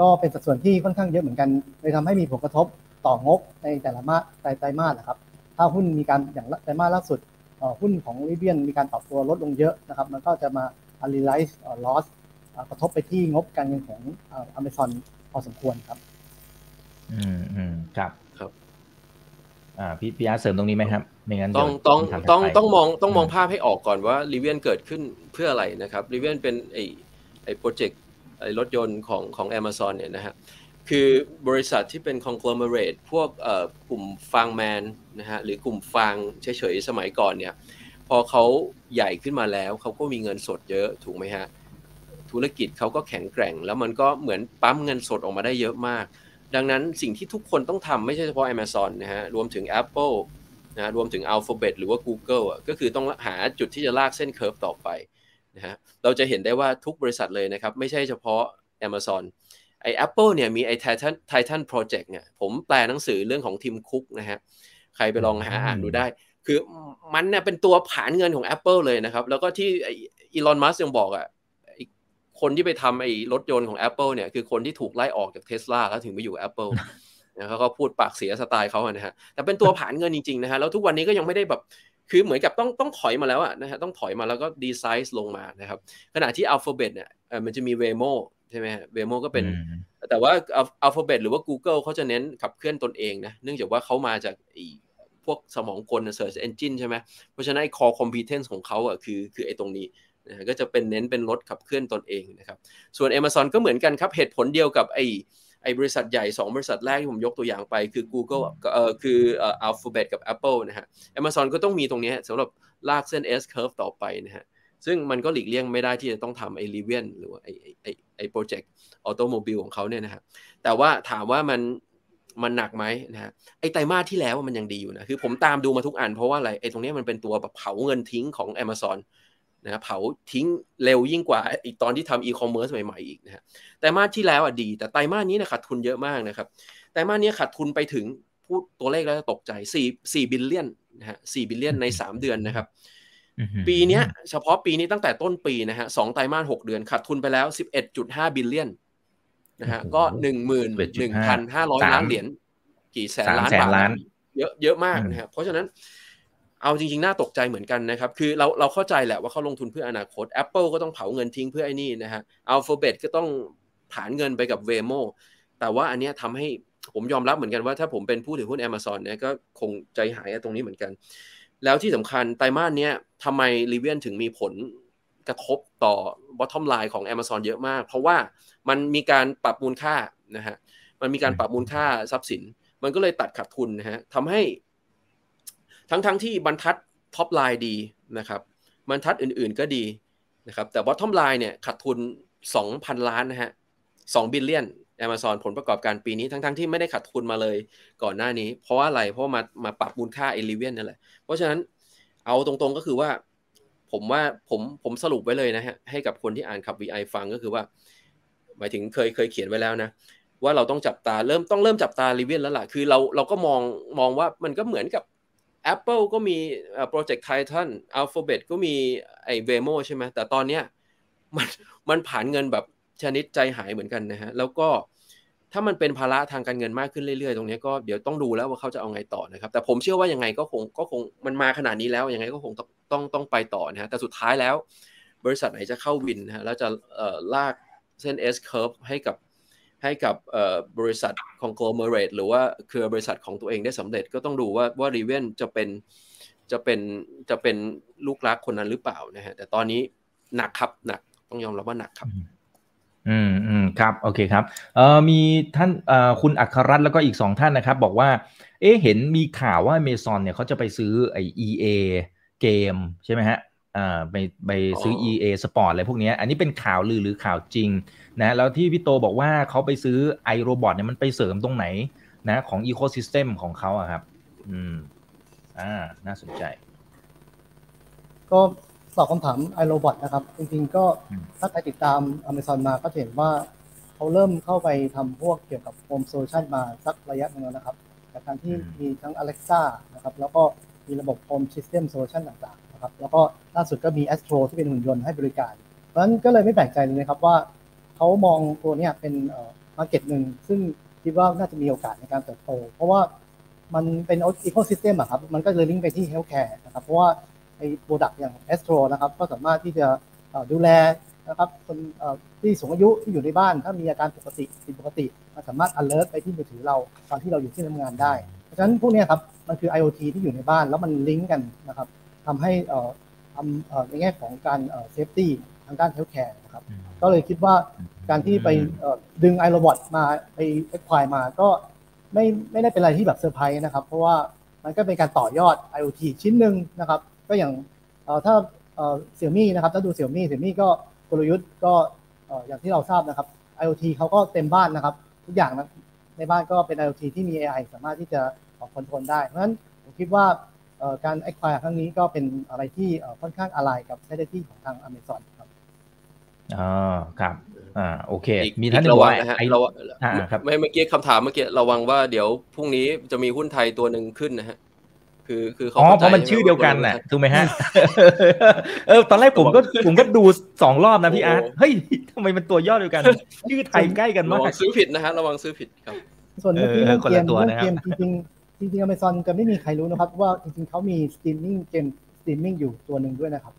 ก็เป็นสัดส่วนที่ค่อนข้างเยอะเหมือนกันเลยทำให้มีผลกระทบต่องบในแต่ละมาไตรไตรมาสนะครับ ถ้าหุ้นมีการอย่างไตรมาสล่าสุดเอ่อหุ้นของ Rivian มีการปรับตัวลดลงเยอะนะครับ มันก็จะมา realize เอ่อ loss เอ่อกระทบไปที่งบการเงินของเอเมซอนพอสมควรครับ อืมอืมครับครับ อ่าพี่พี่อาร์ตเสริมตรงนี้ไหมครับไม่งั้นต้องเดี๋ยวต้องคำถามต้องถัดไปต้องมองต้องมองอืมภาพให้ออกก่อนว่า Rivian เกิดขึ้นเพื่ออะไรนะครับ Rivian เป็นไอไอ project ไอ รถยนต์ของของ Amazon เนี่ยนะฮะคือบริษัทที่เป็น conglomerate พวกกลุ่มฟางแมนนะฮะหรือกลุ่มฟางเฉยๆสมัยก่อนเนี่ยพอเขาใหญ่ขึ้นมาแล้วเขาก็มีเงินสดเยอะถูกไหมฮะธุรกิจเขาก็แข็งแกร่ง แล้วมันก็เหมือนปั๊มเงินสดออกมาได้เยอะมาก ดังนั้นสิ่งที่ทุกคนต้องทำไม่ใช่เฉพาะ Amazon นะฮะรวมถึง Apple นะรวมถึง Alphabet หรือว่า Google อะก็คือต้องหาจุดที่จะลากเส้นเคอร์ฟต่อไป นะฮะเราจะเห็นได้ว่าทุกบริษัทเลยนะครับ ไม่ใช่เฉพาะ Amazon ไอ้ Apple เนี่ยมีไอ้ Titan Titan Project เนี่ยผมแปลหนังสือเรื่องของทีมคุกนะฮะใครไปลองหาอ่านดูได้ คือมันเนี่ยเป็นตัวผานเงินของ Apple เลยนะครับ แล้วก็ที่อีลอนมัสยังบอกอะคนที่ไปทำไอ้รถยนต์ของ Apple เนี่ยคือคนที่ถูกไล่ออกจากเทสลาแล้วถึงไปอยู่ Apple นะเขาก็พูดปากเสียสไตล์เขาอะนะฮะแต่เป็นตัวผานเงินจริงๆนะฮะแล้วทุกวันนี้ก็ยังไม่ได้แบบ คือเหมือนกับต้องต้องถอยมาแล้วอะนะฮะต้องถอยมาแล้วก็ดีไซน์ลงมานะครับ ขณะที่ Alphabet เนี่ยเอ่อมันจะมี Waymo ใช่ไหมฮะ Waymo ก็เป็นอืมแต่ว่า Al- Alphabet หรือว่า Google เขาจะเน้นขับเคลื่อนตนเองนะ เนื่องจากว่าเขามาจากไอ้พวกสมองกล Search Engine ใช่ไหมเพราะฉะนั้นไอ้ core competence ของเขาอะคือคือไอ้ตรงนี้นะฮะก็จะเป็นเน้นเป็นรถขับเคลื่อนตนเองนะครับ ส่วน Amazon ก็เหมือนกันครับ เหตุผลเดียวกับไอ้ ไอ้บริษัทใหญ่ 2 บริษัทแรกที่ผมยกตัวอย่างไปคือ Google กับเอ่อคือเอ่อ Alphabet กับ Apple นะฮะ Amazon ก็ต้องมีตรงเนี้ยสำหรับลากเส้น S curve ต่อไปนะฮะ ซึ่งมันก็หลีกเลี่ยงไม่ได้ที่จะต้องทำไอ้ Rivian หรือว่าไอ้ไอ้ไอ้ไอ้ project automobile ของเขาเนี่ยนะฮะ แต่ว่าถามว่ามันมันหนักไหมนะฮะไอ้ไตรมาสที่แล้วมันยังดีอยู่นะ คือผมตามดูมาทุกอันเพราะว่าอะไรไอ้ตรงเนี้ยมันเป็นตัวแบบเผาเงินทิ้งของ Amazon นะฮะเผาทิ้งเร็วยิ่งกว่าอีกตอนที่ทำอีคอมเมิร์ซใหม่ๆอีกนะฮะไตรมาสที่แล้วอะดี แต่ไตรมาสนี้เนี่ยขาดทุนเยอะมากนะครับไตรมาสนี้ขาดทุนไปถึงพูดตัวเลขแล้วจะตกใจ4 4 billion นะฮะ4 billion ใน 3 เดือนนะครับอืมปีเนี้ยเฉพาะปีนี้ตั้งแต่ต้นปีนะฮะสองไตรมาสหกเดือนขาดทุนไปแล้ว 11.5 billion นะฮะโอ้โหก็หนึ่งหมื่นหนึ่งพันห้าร้อยสามล้านเหรียญกี่แสนสามล้านแสนบาทล้านเยอะเยอะมากอืมนะฮะเพราะฉะนั้น เอาจริงๆ น่าตกใจเหมือนกันนะครับ คือเราเราเข้าใจแหละว่าเขาลงทุนเพื่ออนาคต Apple ก็ต้องเผาเงินทิ้งเพื่อไอ้นี่นะฮะ Alphabet ก็ต้องผลาญเงินไปกับ Waymo แต่ว่าอันเนี้ยทำให้ผมยอมรับเหมือนกันว่าถ้าผมเป็นผู้ถือหุ้น Amazon เนี่ยก็คงใจหายตรงนี้เหมือนกัน แล้วที่สำคัญไตรมาสเนี้ยทำไม Rivian ถึงมีผลกระทบต่อ bottom line ของ Amazon เยอะมาก เพราะว่ามันมีการปรับมูลค่านะฮะ มันมีการปรับมูลค่าทรัพย์สิน มันก็เลยตัดขาดทุนนะฮะทำให้ ทั้งทั้งที่บรรทัด top line ดีนะครับบรรทัดอื่นๆก็ดีนะครับแต่ bottom line เนี่ยขาดทุน 2,000 ล้านนะฮะ2 billion Amazon ผลประกอบการปีนี้ทั้งๆที่ไม่ได้ขาดทุนมาเลยก่อนหน้านี้ เพราะว่าอะไรเพราะมามาปรับมูลค่า Rivian นั่นแหละ เพราะฉะนั้นเอาตรงๆก็คือว่า ผมว่าผมผมสรุปไว้เลยนะฮะให้กับคนที่อ่านขับ VI ฟังก็คือว่า หมายถึงเคยเคยเขียนไว้แล้วนะ ว่าเราต้องจับตาเริ่มต้องเริ่มจับตา Rivian แล้วล่ะคือเราเราก็มองมองว่ามันก็เหมือนกับ Apple ก็มีโปรเจกต์ไททัน Alphabet ก็มีไอ้ Waymo ใช่ไหมแต่ตอนเนี้ยมันมันผ่านเงินแบบชนิดใจหายเหมือนกันนะฮะ แล้วก็ถ้ามันเป็นภาระทางการเงินมากขึ้นเรื่อยๆ ตรงนี้ก็เดี๋ยวต้องดูแล้วว่าเขาจะเอาไงต่อนะครับ แต่ผมเชื่อว่ายังไงก็คงก็คงมันมาขนาดนี้แล้วยังไงก็คงต้องต้องต้องไปต่อนะฮะ แต่สุดท้ายแล้ว บริษัทไหนจะเข้าวินนะฮะแล้วจะเอ่อลากเส้น S curve ให้กับ ให้กับบริษัท conglomerate หรือว่าเครือบริษัทของตัวเองได้สำเร็จก็ต้องดูว่าว่ารีเวนจะเป็นจะเป็นจะเป็นลูกรักคนนั้นหรือเปล่านะฮะแต่ตอนนี้หนักครับหนักต้องยอมรับว่าหนักครับ อืมอืมครับโอเคครับเอ่อมีท่านเอ่อคุณอัครรัตน์แล้วก็อีกสองท่านนะครับ บอกว่า เอ๊เห็นมีข่าวว่า Amazon เนี่ยเขาจะไปซื้อไอ EA เกมใช่ไหมฮะ ไปไปซื้ออ๋อ EA Sport อะไรพวกเนี้ยอันนี้เป็นข่าวลือหรือข่าวจริงนะแล้วที่พี่โตบอกว่าเขาไปซื้อ iRobot เนี่ยมันไปเสริมตรงไหนนะของ Ecosystem ของเขาอะครับ อืม อ่า น่าสนใจ ก็ตอบคำถาม iRobot นะครับ จริงๆ ก็อืมถ้าใครติดตาม Amazon มาก็จะเห็นว่าเขาเริ่มเข้าไปทำพวกเกี่ยวกับ Home Solution มาสักระยะหนึงแล้วนะครับจากการที่อืมมีทั้ง Alexa นะครับ แล้วก็มีระบบ Home System Solution ต่างๆ นะครับ แล้วก็ล่าสุดก็มี Astro ที่เป็นหุ่นยนต์ให้บริการ เพราะฉะนั้นก็เลยไม่แปลกใจเลยนะครับว่าเขามองตัวนี้เป็น market หนึ่งซึ่งคิดว่าน่าจะมีโอกาสในการเติบโต เพราะว่ามันเป็น ecosystem อะครับ มันก็เลยลิงก์ไปที่ healthcare นะครับ เพราะว่าไอ้ product อย่าง Astro นะครับ ก็สามารถที่จะดูแลนะครับคนที่สูงอายุที่อยู่ในบ้าน ถ้ามีอาการปกติผิดปกติมันสามารถ alert ไปที่มือถือเราตอนที่เราอยู่ที่ทำงานได้ เพราะฉะนั้นพวกนี้ครับ มันคือ IoT ที่อยู่ในบ้านแล้วมันลิงก์กันนะครับ ทำให้เอ่อทำเอ่อในแง่ของการเอ่อ safety ทางด้าน healthcare นะครับ ก็เลยคิดว่าการที่ไปเอ่อดึง iRobot มาไป acquire มาก็ไม่ไม่ได้เป็นอะไรที่แบบเซอร์ไพรส์นะครับ เพราะว่ามันก็เป็นการต่อยอด IoT ชิ้นหนึ่งนะครับ ก็อย่างเอ่อถ้าเสี่ยมี่นะครับถ้าดูเสี่ยมี่เสี่ยมี่ก็กลยุทธ์ก็เอ่ออย่างที่เราทราบนะครับ IoT เขาก็เต็มบ้านนะครับ ทุกอย่างนะในบ้านก็เป็น IoT ที่มี AI สามารถที่จะคอนโทรลได้ เพราะฉะนั้นผมคิดว่า เอ่อการ acquire ครั้งนี้ก็เป็นอะไรที่เอ่อค่อนข้างอะไรกับ strategy ของทาง Amazon ครับอ๋อครับอ่าโอเคอีกมีท่านหอีนึ่กงระบอวักงว่านะฮะไอ้ระวังอ่าครับไม่เมื่อกี้คำถามเมื่อกี้ระวังว่าเดี๋ยวพรุ่งนี้จะมีหุ้นไทยตัวหนึ่งขึ้นนะฮะคือคือเขาอ๋อข้เพราะมันใใชื่อเดียวกันน่ะว่าถูกไหมฮะเออตอนแรกผมก็ผมก็ดูสองรอบนะพี่อาร์ตโอ้เฮ้ยทำไมมันตัวย่อเดียวกันชื่อไทยใกล้กันระมาวักงซื้อผิดนะฮะระวังซื้อผิดครับ ส่วนเมื่อกี้เออเรื่องเกมคนละตัวนะครับเกมจริงๆ จริงๆ Amazon จะไม่มีใครรู้นะครับ ว่าจริงๆเขามีสตรีมมิ่งเกมสตรีมมิ่งอยู่ตัวหนึ่งด้วยนะครับ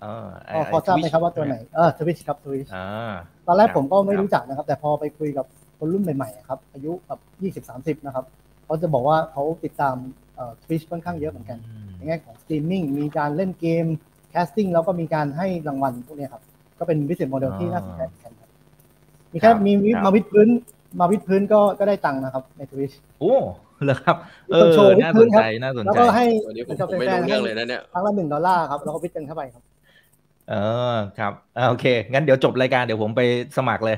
เออไพอพอทราบไหมครับว่าตัวไหนเออ Twitch ครับ Twitch อ่าตอนแรกครับผมก็ไม่ครับรู้จักนะครับ แต่พอไปคุยกับคนรุ่นใหม่ๆอะครับอายุแบบยี่สิบสามสิบนะครับเขาจะบอกว่าเขาติดตามเอ่อ Twitch ค่อนข้างเยอะเหมือนกันอืมในแง่ของสตรีมมิ่งมีการเล่นเกมแคสติ้งแล้วก็มีการให้รางวัลพวกเนี้ยครับ ก็เป็นวิสัยโมเดลที่น่าสนใจเหมือนกันครับมีแค่ครับมีวิครับมาวิดพื้นมาวิดพื้นก็ก็ได้ตังค์นะครับในทวิชโอ้ เหรอครับ เอมีคนอโชว์วิดน่าพื้สนนครัใจบน่าสนแล้วใจก็ให้วันนี้ผมกับผมไม่แฟนรู้ๆเรื่องเลยนะเนี่ย ครั้งละหนึ่งดอลลาร์ครับ แล้วก็วิดกันเข้าไปครับ เออ ครับอ่าโอเค งั้นเดี๋ยวจบรายการเดี๋ยวผมไปสมัครเลย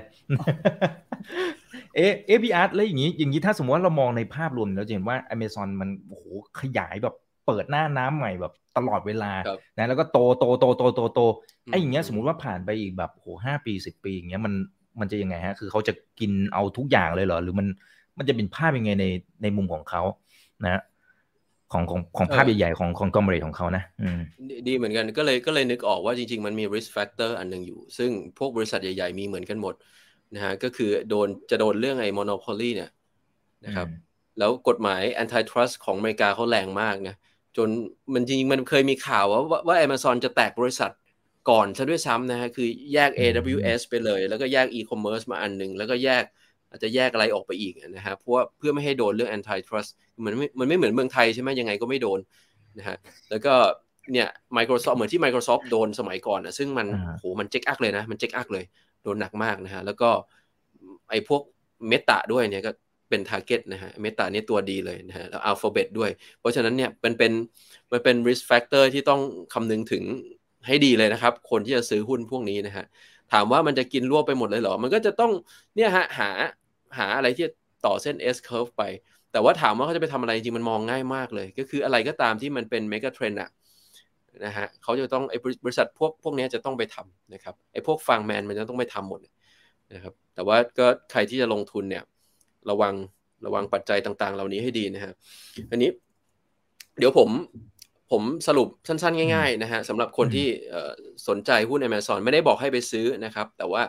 เอะเอะพี่อาร์ตแล้วอย่างนี้ อย่างนี้ถ้าสมมติว่าเรามองในภาพรวมเราจะเห็นว่า Amazon มันโอ้โหขยายแบบเปิดหน้าน้ำใหม่แบบตลอดเวลาครับนะ แล้วก็โต โต โต โต โต โตอืมไอ้อย่างเงี้ยสมมติว่าผ่านไปอีกแบบโหห้าปีสิบปีอย่างเงี้ยมัน มันจะยังไงฮะ คือเขาจะกินเอาทุกอย่างเลยเหรอ หรือมัน มันจะเป็นภาพยังไงในในมุมของเขานะฮะของของของภาพใหญ่ๆของของกอมเรของเขานะอืมดีดีเหมือนกันก็เลยก็เลยนึกออกว่าจริง ๆ มันมี risk factor อันหนึ่งอยู่ ซึ่งพวกบริษัทใหญ่ ๆ มีเหมือนกันหมดนะฮะก็คือโดนจะโดนเรื่องไอ้ monopoly เนี่ยนะครับอืมแล้วกฎหมาย antitrust ของอเมริกาเขาแรงมากนะจนมันจริงๆมันเคยมีข่าวว่าว่าว่า Amazon จะแตกบริษัทก่อนซะด้วยซ้ำนะฮะคือแยก AWS ไปเลย แล้วก็แยก e-commerce มาอันหนึ่งแล้วก็แยก อาจจะแยกอะไรออกไปอีกนะฮะเพราะว่าเพื่อไม่ให้โดนเรื่อง antitrust มันไม่มันไม่เหมือนเมืองไทยใช่ไหมยังไงก็ไม่โดนนะฮะแล้วก็เนี่ย Microsoft เหมือนที่ Microsoft โดนสมัยก่อนนะซึ่งมันอ่าโหมันเจ๊กอักเลยนะ มันเจ๊กอักเลย โดนหนักมากนะฮะ แล้วก็ไอ้พวก Meta ด้วยเนี่ยก็เป็น target นะฮะ Meta เนี่ยตัวดีเลยนะฮะ แล้ว Alphabet ด้วย เพราะฉะนั้นเนี่ยมันเป็นมันเป็น risk factor ที่ต้องคำนึงถึงให้ดีเลยนะครับ คนที่จะซื้อหุ้นพวกนี้นะฮะ ถามว่ามันจะกินรวบไปหมดเลยเหรอ มันก็จะต้องเนี่ยฮะหา หาอะไรที่ต่อเส้น S curve ไป แต่ว่าถามว่าเขาจะไปทำอะไรจริงๆมันมองง่ายมากเลย ก็คืออะไรก็ตามที่มันเป็น mega trend อะนะฮะเขาจะต้องไอ้บริษัทพวกพวกเนี้ยจะต้องไปทำนะครับไอ้พวกฟังแมนมันจะต้องไปทำหมดนะครับแต่ว่าก็ใครที่จะลงทุนเนี่ยระวังระวังปัจจัยต่างๆ เหล่านี้ให้ดีนะครับอันนี้เดี๋ยวผมผมสรุปสั้นๆ ง่ายๆนะฮะสำหรับคนที่สนใจหุ้น Amazon ไม่ได้บอกให้ไปซื้อนะครับ แต่ว่า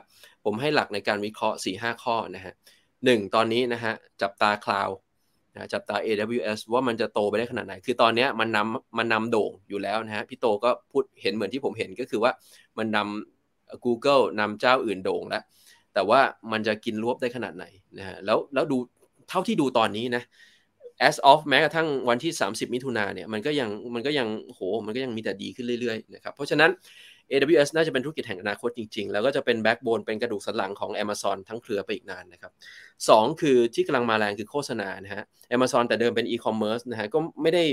ผมให้หลักในการวิเคราะห์4 5ข้อนะฮะ หนึ่งตอนนี้นะฮะจับตาคลาวนะจับตา AWS ว่ามันจะโตไปได้ขนาดไหน คือตอนนี้มันนำมันนำโด่งอยู่แล้วนะฮะพี่โตก็พูดเห็นเหมือนที่ผมเห็นก็คือว่ามันนำ Google นำเจ้าอื่นโด่งแล้ว แต่ว่ามันจะกินรวบได้ขนาดไหนนะฮะแล้วแล้วดูเท่าที่ดูตอนนี้นะ as of แม้กระทั่งวันที่ 30 มิถุนาเนี่ยมันก็ยังมันก็ยังโหมันก็ยังมีแต่ดีขึ้นเรื่อยๆนะครับเพราะฉะนั้น AWS น่าจะเป็นธุรกิจแห่งอนาคตจริงๆ แล้วก็จะเป็น backbone เป็นกระดูกสันหลังของ Amazon ทั้งเครือไปอีกนานนะครับสองคือที่กำลังมาแรงคือโฆษณานะฮะ Amazon แต่เดิมเป็นอีคอมเมิร์ซนะฮะก็ไม่ได้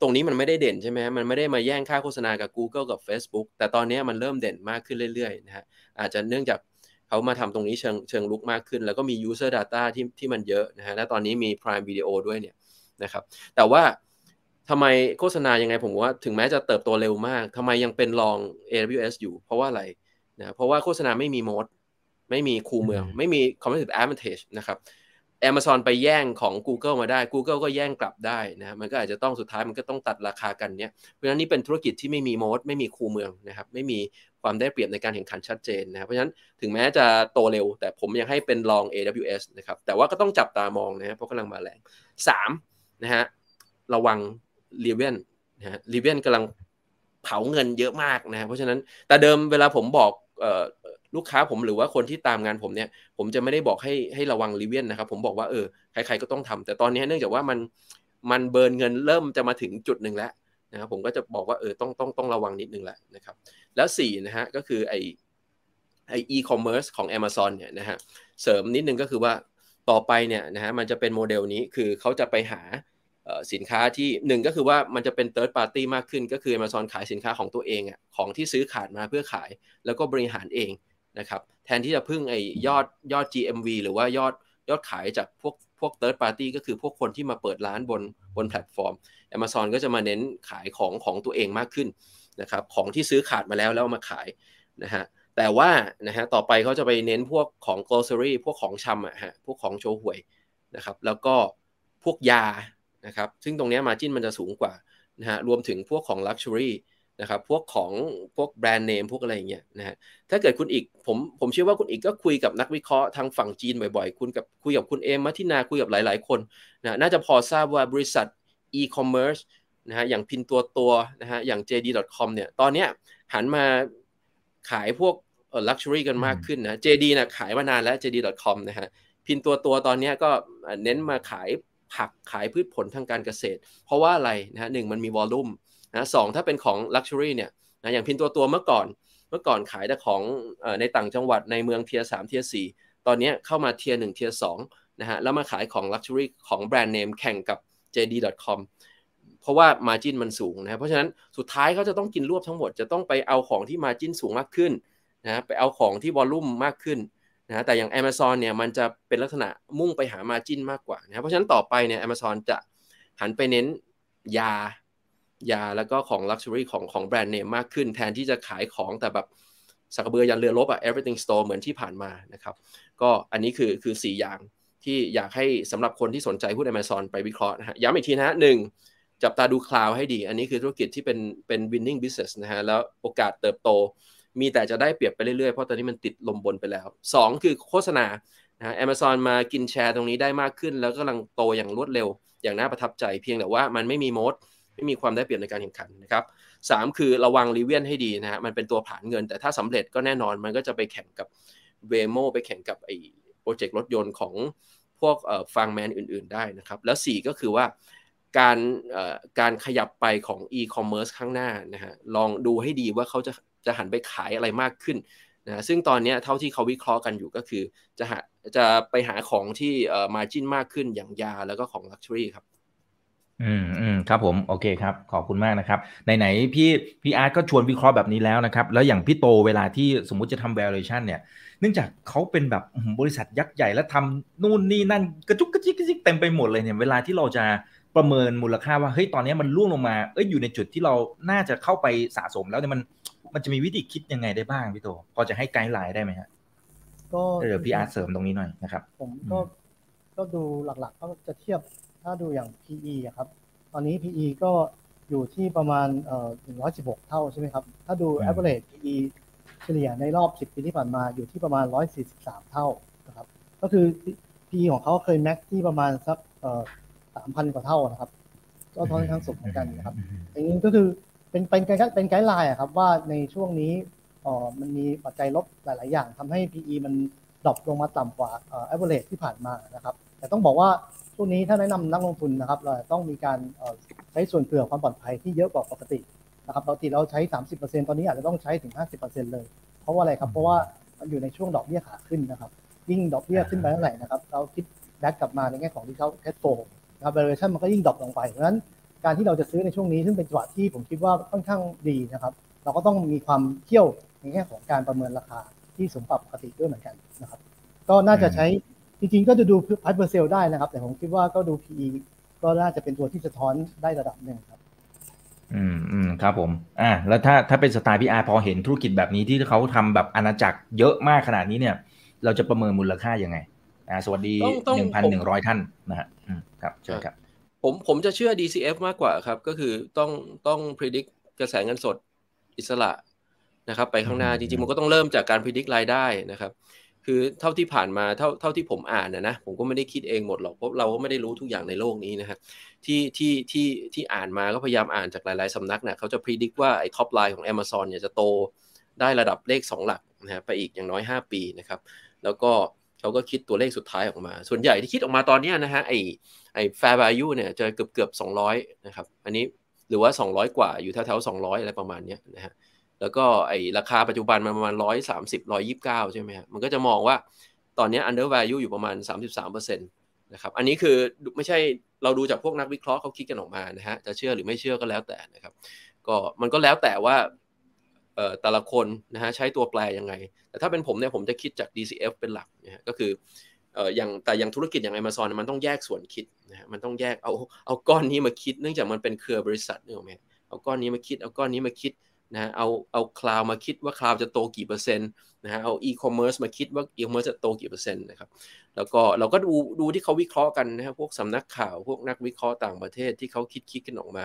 ตรงนี้มันไม่ได้เด่นใช่ไหมมันไม่ได้มาแย่งค่าโฆษณากับ Google กับ Facebook แต่ตอนนี้มันเริ่มเด่นมากขึ้นเรื่อยๆนะฮะอาจจะเนื่องจากเขามาทำตรงนี้เชิงเชิงลุกมากขึ้น แล้วก็มี user data ที่ที่มันเยอะนะฮะและตอนนี้มี Prime Video ด้วยเนี่ยนะครับแต่ว่า ทำไมโฆษณายังไงผมว่าถึงแม้จะเติบโตเร็วมากทำไมยังเป็นรอง AWS อยู่ เพราะว่าอะไรนะเพราะว่าโฆษณาไม่มีโมดไม่มีคูเมือง ไม่มี competitive advantage นะครับ Amazon ไปแย่งของ Google มาได้ Google ก็แย่งกลับได้นะมันก็อาจจะต้องสุดท้ายมันก็ต้องตัดราคากันเนี้ยเพราะฉะนั้นนี่เป็นธุรกิจที่ไม่มี moat ไม่มีคูเมืองนะครับไม่มีความได้เปรียบในการแข่งขันชัดเจนนะเพราะฉะนั้นถึงแม้จะโตเร็ว แต่ผมยังให้เป็นรอง AWS นะครับแต่ว่าก็ต้องจับตามองนะเพราะกำลังมาแรง3นะฮะระวัง Rivian นะฮะ Rivian กำลังเผาเงินเยอะมากนะเพราะฉะนั้นแต่เดิมเวลาผมบอกลูกค้าผมหรือว่าคนที่ตามงานผมเนี่ย ผมจะไม่ได้บอกให้ให้ระวัง Rivian นะครับ ผมบอกว่าเออใครๆก็ต้องทำแต่ตอนนี้เนื่องจากว่ามันมัน burn เงินเริ่มจะมาถึงจุดหนึ่งแล้วนะครับผมก็จะบอกว่าเออต้องต้องต้องระวังนิดนึงแหละนะครับ แล้ว4นะฮะก็คือไอ้ไออีคอมเมิร์ซของ Amazon เนี่ยนะฮะเสริมนิดนึงก็คือว่าต่อไปเนี่ยนะฮะมันจะเป็นโมเดลนี้คือเขาจะไปหา สินค้าที่หนึ่งก็คือว่ามันจะเป็น third party มากขึ้น ก็คือ Amazon ขายสินค้าของตัวเองอะของที่ซื้อขาดมาเพื่อขาย แล้วก็บริหารเองนะครับแทนที่จะพึ่งไอ้ยอดยอด GMV หรือว่ายอดยอดขายจากพวกพวก third party ก็คือพวกคนที่มาเปิดร้านบนบนแพลตฟอร์ม Amazon ก็จะมาเน้นขายของของตัวเองมากขึ้นนะครับของที่ซื้อขาดมาแล้วแล้วมาขายนะฮะแต่ว่านะฮะต่อไปเขาจะไปเน้นพวกของ grocery พวกของชำอะฮะพวกของโชห่วยนะครับแล้วก็พวกยา นะครับซึ่งตรงนี้มาจิ้นมันจะสูงกว่านะฮะรวมถึงพวกของ Luxury นะครับพวกของพวกแบรนด์เนมพวกอะไรอย่างเงี้ยนะฮะถ้าเกิดคุณอีกผมผมเชื่อว่าคุณอีกก็คุยกับนักวิเคราะห์ทางฝั่งจีนบ่อยๆ คุณกับคุยกับคุณเอมมัทินาคุยกับหลายๆคนนะน่าจะพอทราบว่าบริษัท e-commerce นะฮะอย่างพินตัวตัวนะฮะอย่าง JD.com เนี่ยตอนเนี้ยหันมาขายพวกเอ่อ luxury กันมากขึ้นนะ JD นะขายมานานแล้ว JD.com นะฮะพินตัวตัวตอนนี้ก็เน้นมาขาย ผักขายพืชผลทางการเกษตร เพราะว่าอะไรนะฮะหนึ่งมันมี volume นะสองถ้าเป็นของ luxury เนี่ยนะอย่าง Pinduoduo เมื่อก่อน เมื่อก่อนขายแต่ของในต่างจังหวัดในเมืองเทียสามเทียสี่ตอนนี้เข้ามาเทียหนึ่งเทียสองนะฮะแล้วมาขายของ luxury ของแบรนด์เนมแข่งกับ JD.com เพราะว่า margin มันสูงนะเพราะฉะนั้นสุดท้ายเขาจะต้องกินรวบทั้งหมด จะต้องไปเอาของที่ margin สูงมากขึ้นนะไปเอาของที่ volume มากขึ้น นะแต่อย่าง Amazon เนี่ยมันจะเป็นลักษณะมุ่งไปหามาจินมากกว่านะเพราะฉะนั้นต่อไปเนี่ย Amazon จะหันไปเน้นยายาแล้วก็ของ Luxury ของของแบรนด์เนมมากขึ้น แทนที่จะขายของแต่แบบสักเบือยันเรือลบอะ everything store เหมือนที่ผ่านมานะครับ ก็อันนี้คือคือ 4 อย่างที่อยากให้สำหรับคนที่สนใจหุ้น Amazon ไปวิเคราะห์นะฮะย้ำอีกทีนะฮะหนึ่งจับตาดูคลาวให้ดี อันนี้คือธุรกิจที่เป็นเป็น winning business นะฮะแล้วโอกาสเติบโต มีแต่จะได้เปรียบไปเรื่อยๆ เพราะตอนนี้มันติดลมบนไปแล้ว 2 คือโฆษณานะฮะ Amazon มากินแชร์ตรงนี้ได้มากขึ้น แล้วก็กำลังโตอย่างรวดเร็ว อย่างน่าประทับใจเพียงแต่ว่ามันไม่มีโมดไม่มีความได้เปรียบในการแข่งขันนะครับสามคือระวังรีเวียนให้ดีนะฮะมันเป็นตัวผ่านเงิน แต่ถ้าสำเร็จก็แน่นอนมันก็จะไปแข่งกับเวโมไปแข่งกับไอ้โปรเจกต์รถยนต์ของพวกฟังแมนอื่นๆ ได้นะครับ แล้ว 4 ก็คือว่าการการขยับไปของอีคอมเมิร์ซข้างหน้านะฮะลองดูให้ดีว่าเขาจะ จะหันไปขายอะไรมากขึ้นนะซึ่งตอนนี้เท่าที่เขาวิเคราะห์กันอยู่ก็คือ จะหาจะไปหาของที่เอ่อ margin มากขึ้นอย่างยาแล้วก็ของ luxury ครับอืมอืมครับผมโอเคครับขอบคุณมากนะครับไหนๆพี่พี่อาร์ตก็ชวนวิเคราะห์แบบนี้แล้วนะครับ แล้วอย่างพี่โตเวลาที่สมมุติจะทำ valuation เนี่ย เนื่องจากเขาเป็นแบบบริษัทยักษ์ใหญ่แล้วทำนู่นนี่นั่นกระจุกกระจิกกระจิกเต็มไปหมดเลยเนี่ยเวลาที่เราจะประเมินมูลค่าว่าเฮ้ยตอนนี้มันร่วงลงมาเอ้ยอยู่ในจุดที่เราน่าจะเข้าไปสะสมแล้วเนี่ยมัน มันจะมีวิธีคิดยังไงได้บ้างพี่โตพอจะให้ไกด์ไลน์ได้ไหมฮะก็เดี๋ยวพี่อาร์ตเสริมตรงนี้หน่อยนะครับ ผมก็ก็ดูหลักๆ ก็จะเทียบถ้าดูอย่าง PE ครับ ตอนนี้ PE ก็อยู่ที่ประมาณเอ่อ116 เท่าใช่ไหมครับ ถ้าดูอืม average PE เฉลี่ยในรอบ 10 ปีที่ผ่านมาอยู่ที่ประมาณ 143 เท่านะครับ ก็คือ PE ของเขาเคยแม็กที่ประมาณสักเอ่อ3,000 กว่าเท่านะครับ ก็ค่อนข้างสูงเหมือนกันนะครับอย่างนี้ก็คือ เป็นเป็นไกด์เป็น guideline อะครับว่าในช่วงนี้อ่อมันมีปัจจัยลบหลาย ๆ อย่างทำให้ PE มัน drop ลงมาต่ำกว่าเอ่อ average ที่ผ่านมานะครับ แต่ต้องบอกว่าช่วงนี้ถ้าแนะนำนักลงทุนนะครับ เราต้องมีการใช้ส่วนเผื่อความปลอดภัยที่เยอะกว่าปกตินะครับปกติเราใช้ 30%ตอนนี้อาจจะต้องใช้ถึง 50%เลย เพราะว่าอะไรครับเพราะว่ามันอยู่ในช่วงดอกเบี้ยขาขึ้นนะครับยิ่งดอกเบี้ยขึ้นไปเท่าไหร่นะครับเราคิด back กลับมาในแง่ของ discount cash flow นะครับ valuation มันก็ยิ่ง drop ลงไปเพราะฉะนั้น การที่เราจะซื้อในช่วงนี้ซึ่งเป็นจังหวะที่ผมคิดว่าค่อนข้างดีนะครับ เราก็ต้องมีความเที่ยวในแง่ของการประเมินราคาที่สูงกว่าปกติด้วยเหมือนกันนะครับ ก็น่าจะใช้จริงๆ ก็จะดู price per sale ได้นะครับ แต่ผมคิดว่าก็ดู PE ก็น่าจะเป็นตัวที่สะท้อนได้ระดับหนึ่งครับ อืมอืมครับผม อ่า แล้วถ้าถ้าเป็นสไตล์พี่อาร์พอเห็นธุรกิจแบบนี้ที่เขาทำแบบอาณาจักรเยอะมากขนาดนี้เนี่ย เราจะประเมินมูลค่ายังไง อ่า สวัสดีต้องต้องหนึ่งพันผมหนึ่งร้อยท่านนะฮะอืมครับเชิญครับ ผมผมจะเชื่อ DCF มากกว่าครับ ก็คือต้องต้อง predict กระแสเงินสดอิสระนะครับ ไปข้างหน้าอืมจริงๆ มันก็ต้องเริ่มจากการ predict รายได้นะครับ คือเท่าที่ผ่านมาเท่าเท่าที่ผมอ่านนะนะผมก็ไม่ได้คิดเองหมดหรอกเพราะเราก็ไม่ได้รู้ทุกอย่างในโลกนี้นะครับที่ที่ที่ที่อ่านมาก็พยายามอ่านจากหลายๆสำนักเนี่ยเขาจะ predict ว่าไอ้ top line ของ Amazon เนี่ยจะโตได้ระดับเลข 2 หลักนะฮะไปอีกอย่างน้อย 5 ปีนะครับ แล้วก็ เขาก็คิดตัวเลขสุดท้ายออกมา ส่วนใหญ่ที่คิดออกมาตอนนี้นะฮะไอ้ไอ fair value เนี่ยจะเกือบเกือบ200นะครับ อันนี้หรือว่า 200 กว่าอยู่แถวๆ200อะไรประมาณนี้นะฮะแล้วก็ไอ้ราคาปัจจุบันมันประมาณ130 129ใช่ไหมฮะมันก็จะมองว่าตอนนี้ under value อยู่ประมาณ 33%นะครับอันนี้คือไม่ใช่เราดูจากพวกนักวิเคราะห์เขาคิดกันออกมานะฮะจะเชื่อหรือไม่เชื่อก็แล้วแต่นะครับก็มันก็แล้วแต่ว่า แต่ละคนนะฮะใช้ตัวแปรยังไง แต่ถ้าเป็นผมเนี่ยผมจะคิดจาก DCF เป็นหลักนะฮะก็คืออย่างแต่อย่างธุรกิจอย่าง Amazon เนี่ยมันต้องแยกส่วนคิดนะฮะมันต้องแยกเอาเอาก้อนนี้มาคิด เนื่องจากมันเป็นเครือบริษัทเนี่ยถูกไหมเอาก้อนนี้มาคิดเอาก้อนนี้มาคิดนะฮะเอาเอา cloud มาคิดว่า cloud จะโตกี่เปอร์เซ็นต์นะฮะเอาอีคอมเมิร์ซมาคิดว่าอีคอมเมิร์ซจะโตกี่เปอร์เซ็นต์นะครับแล้วก็เราก็ดูดูที่เขาวิเคราะห์กันนะฮะพวกสำนักข่าวพวกนักวิเคราะห์ต่างประเทศที่เขาคิดคิดกันออกมา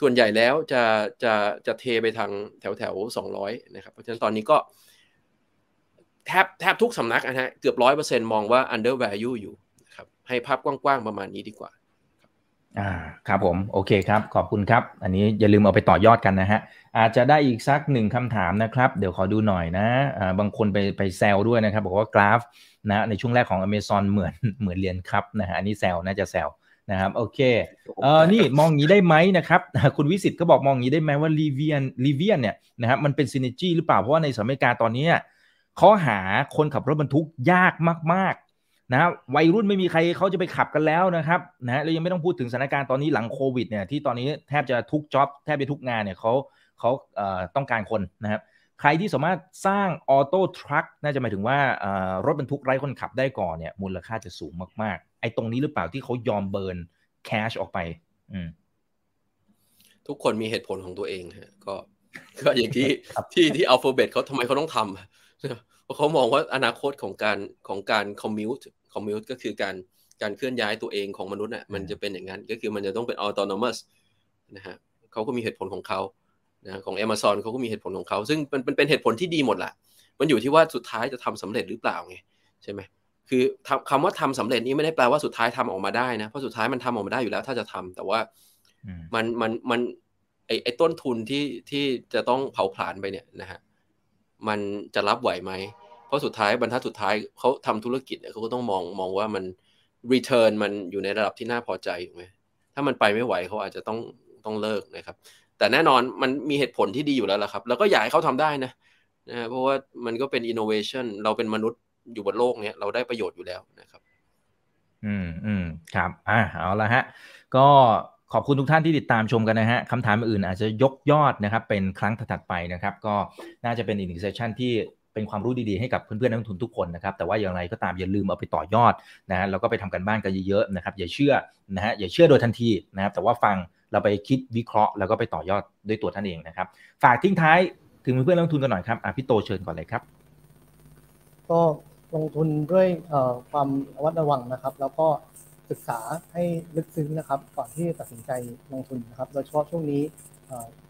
ส่วนใหญ่แล้วจะจะจะเทไปทางแถวแถวสองร้อยนะครับเพราะฉะนั้นตอนนี้ก็แทบแทบทุกสำนักนะฮะเกือบร้อยเปอร์เซ็นมองว่า under value อยู่นะครับให้ภาพกว้างๆประมาณนี้ดีกว่าอ่าครับผมโอเคครับขอบคุณครับ อันนี้อย่าลืมเอาไปต่อยอดกันนะฮะอาจจะได้อีกสักหนึ่งคำถามนะครับ เดี๋ยวขอดูหน่อยนะอ่าบางคนไปไปแซวด้วยนะครับ บอกว่ากราฟนะในช่วงแรกของ Amazon เหมือนเหมือนเรียนครับนะฮะอันนี้แซวน่าจะแซว นะครับโอเคเออนี่มองอย่างนี้ได้ไหมนะครับคุณวิสิตก็บอกมองอย่างนี้ได้ไหมว่าลีเวียนลีเวียนเนี่ยนะครับมันเป็นซิน e จีหรือเปล่า เพราะว่าในสหรัฐอเมริกาตอนนี้เขาหาคนขับรถบรรทุกยากมากๆนะวัยรุ่นไม่มีใครเขาจะไปขับกันแล้วนะครับนะแล้วยังไม่ต้องพูดถึงสถานการณ์ตอนนี้หลังโควิดเนี่ยที่ตอนนี้แทบจะทุกจ็อบแทบจะทุกงานเนี่ยเขาเขาเอ่อต้องการคนนะครับใครที่สามารถสร้างออโต้ทรัคน่าจะหมายถึงว่าเอ่อรถบรรทุกไร้คนขับได้ก่อนเนี่ยมูลค่าจะสูงมากๆ ไอ้ตรงนี้หรือเปล่าที่เขายอม burn cash ออกไป อืมทุกคนมีเหตุผลของตัวเองฮะก็ก็อย่างที่ครับที่ที่ Alphabet เขาทำไมเขาต้องทำเพราะเขามองว่าอนาคตของการของการ commute commute ก็คือการการเคลื่อนย้ายตัวเองของมนุษย์น่ะมันจะเป็นอย่างนั้น ก็คือมันจะต้องเป็น autonomous นะฮะเขาก็มีเหตุผลของเขานะของ Amazon เขาก็มีเหตุผลของเขา ซึ่งมันเป็นเป็นเหตุผลที่ดีหมดแหละมันอยู่ที่ว่าสุดท้ายจะทำสำเร็จหรือเปล่าไงใช่ไหม คือทำคำว่าทำสำเร็จนี้ไม่ได้แปลว่าสุดท้ายทำออกมาได้นะเพราะสุดท้ายมันทำออกมาได้อยู่แล้วถ้าจะทำแต่ว่าอืมมันมันมันไอไอต้นทุนที่ที่จะต้องเผาผลาญไปเนี่ยนะฮะมันจะรับไหวไหมเพราะสุดท้ายบรรทัดสุดท้ายเขาทำธุรกิจเนี่ยเขาก็ต้องมองมองว่ามัน return มันอยู่ในระดับที่น่าพอใจถูกไหมถ้ามันไปไม่ไหวเขาอาจจะต้องต้องเลิกนะครับ แต่แน่นอนมันมีเหตุผลที่ดีอยู่แล้วละครับ แล้วก็อยากให้เขาทำได้นะนะฮะเพราะว่ามันก็เป็น innovation เราเป็นมนุษย์ อยู่บนโลกเนี้ยเราได้ประโยชน์อยู่แล้วนะครับ อืมอืมครับอ่าเอาละฮะ ก็ขอบคุณทุกท่านที่ติดตามชมกันนะฮะคำถามอื่นอาจจะยกยอดนะครับ เป็นครั้งถัดๆไปนะครับ ก็น่าจะเป็นอีกหนึ่งเซสชันที่เป็นความรู้ดีๆให้กับเพื่อนๆนักลงทุนทุกคนนะครับแต่ว่าอย่างไรก็ตามอย่าลืมเอาไปต่อยอดนะฮะแล้วก็ไปทำกันบ้านกันเยอะๆนะครับ อย่าเชื่อนะฮะอย่าเชื่อโดยทันทีนะครับแต่ว่าฟังเราไปคิดวิเคราะห์แล้วก็ไปต่อยอดด้วยตัวท่านเองนะครับ ฝากทิ้งท้ายถึงเพื่อนๆนักลงทุนกันหน่อยครับอะพี่โตเชิญก่อนเลยครับก็ ลงทุนด้วยความระมัดระวังนะครับ แล้วก็ศึกษาให้ลึกซึ้งนะครับ ก่อนที่จะตัดสินใจลงทุนนะครับ โดยเฉพาะช่วงนี้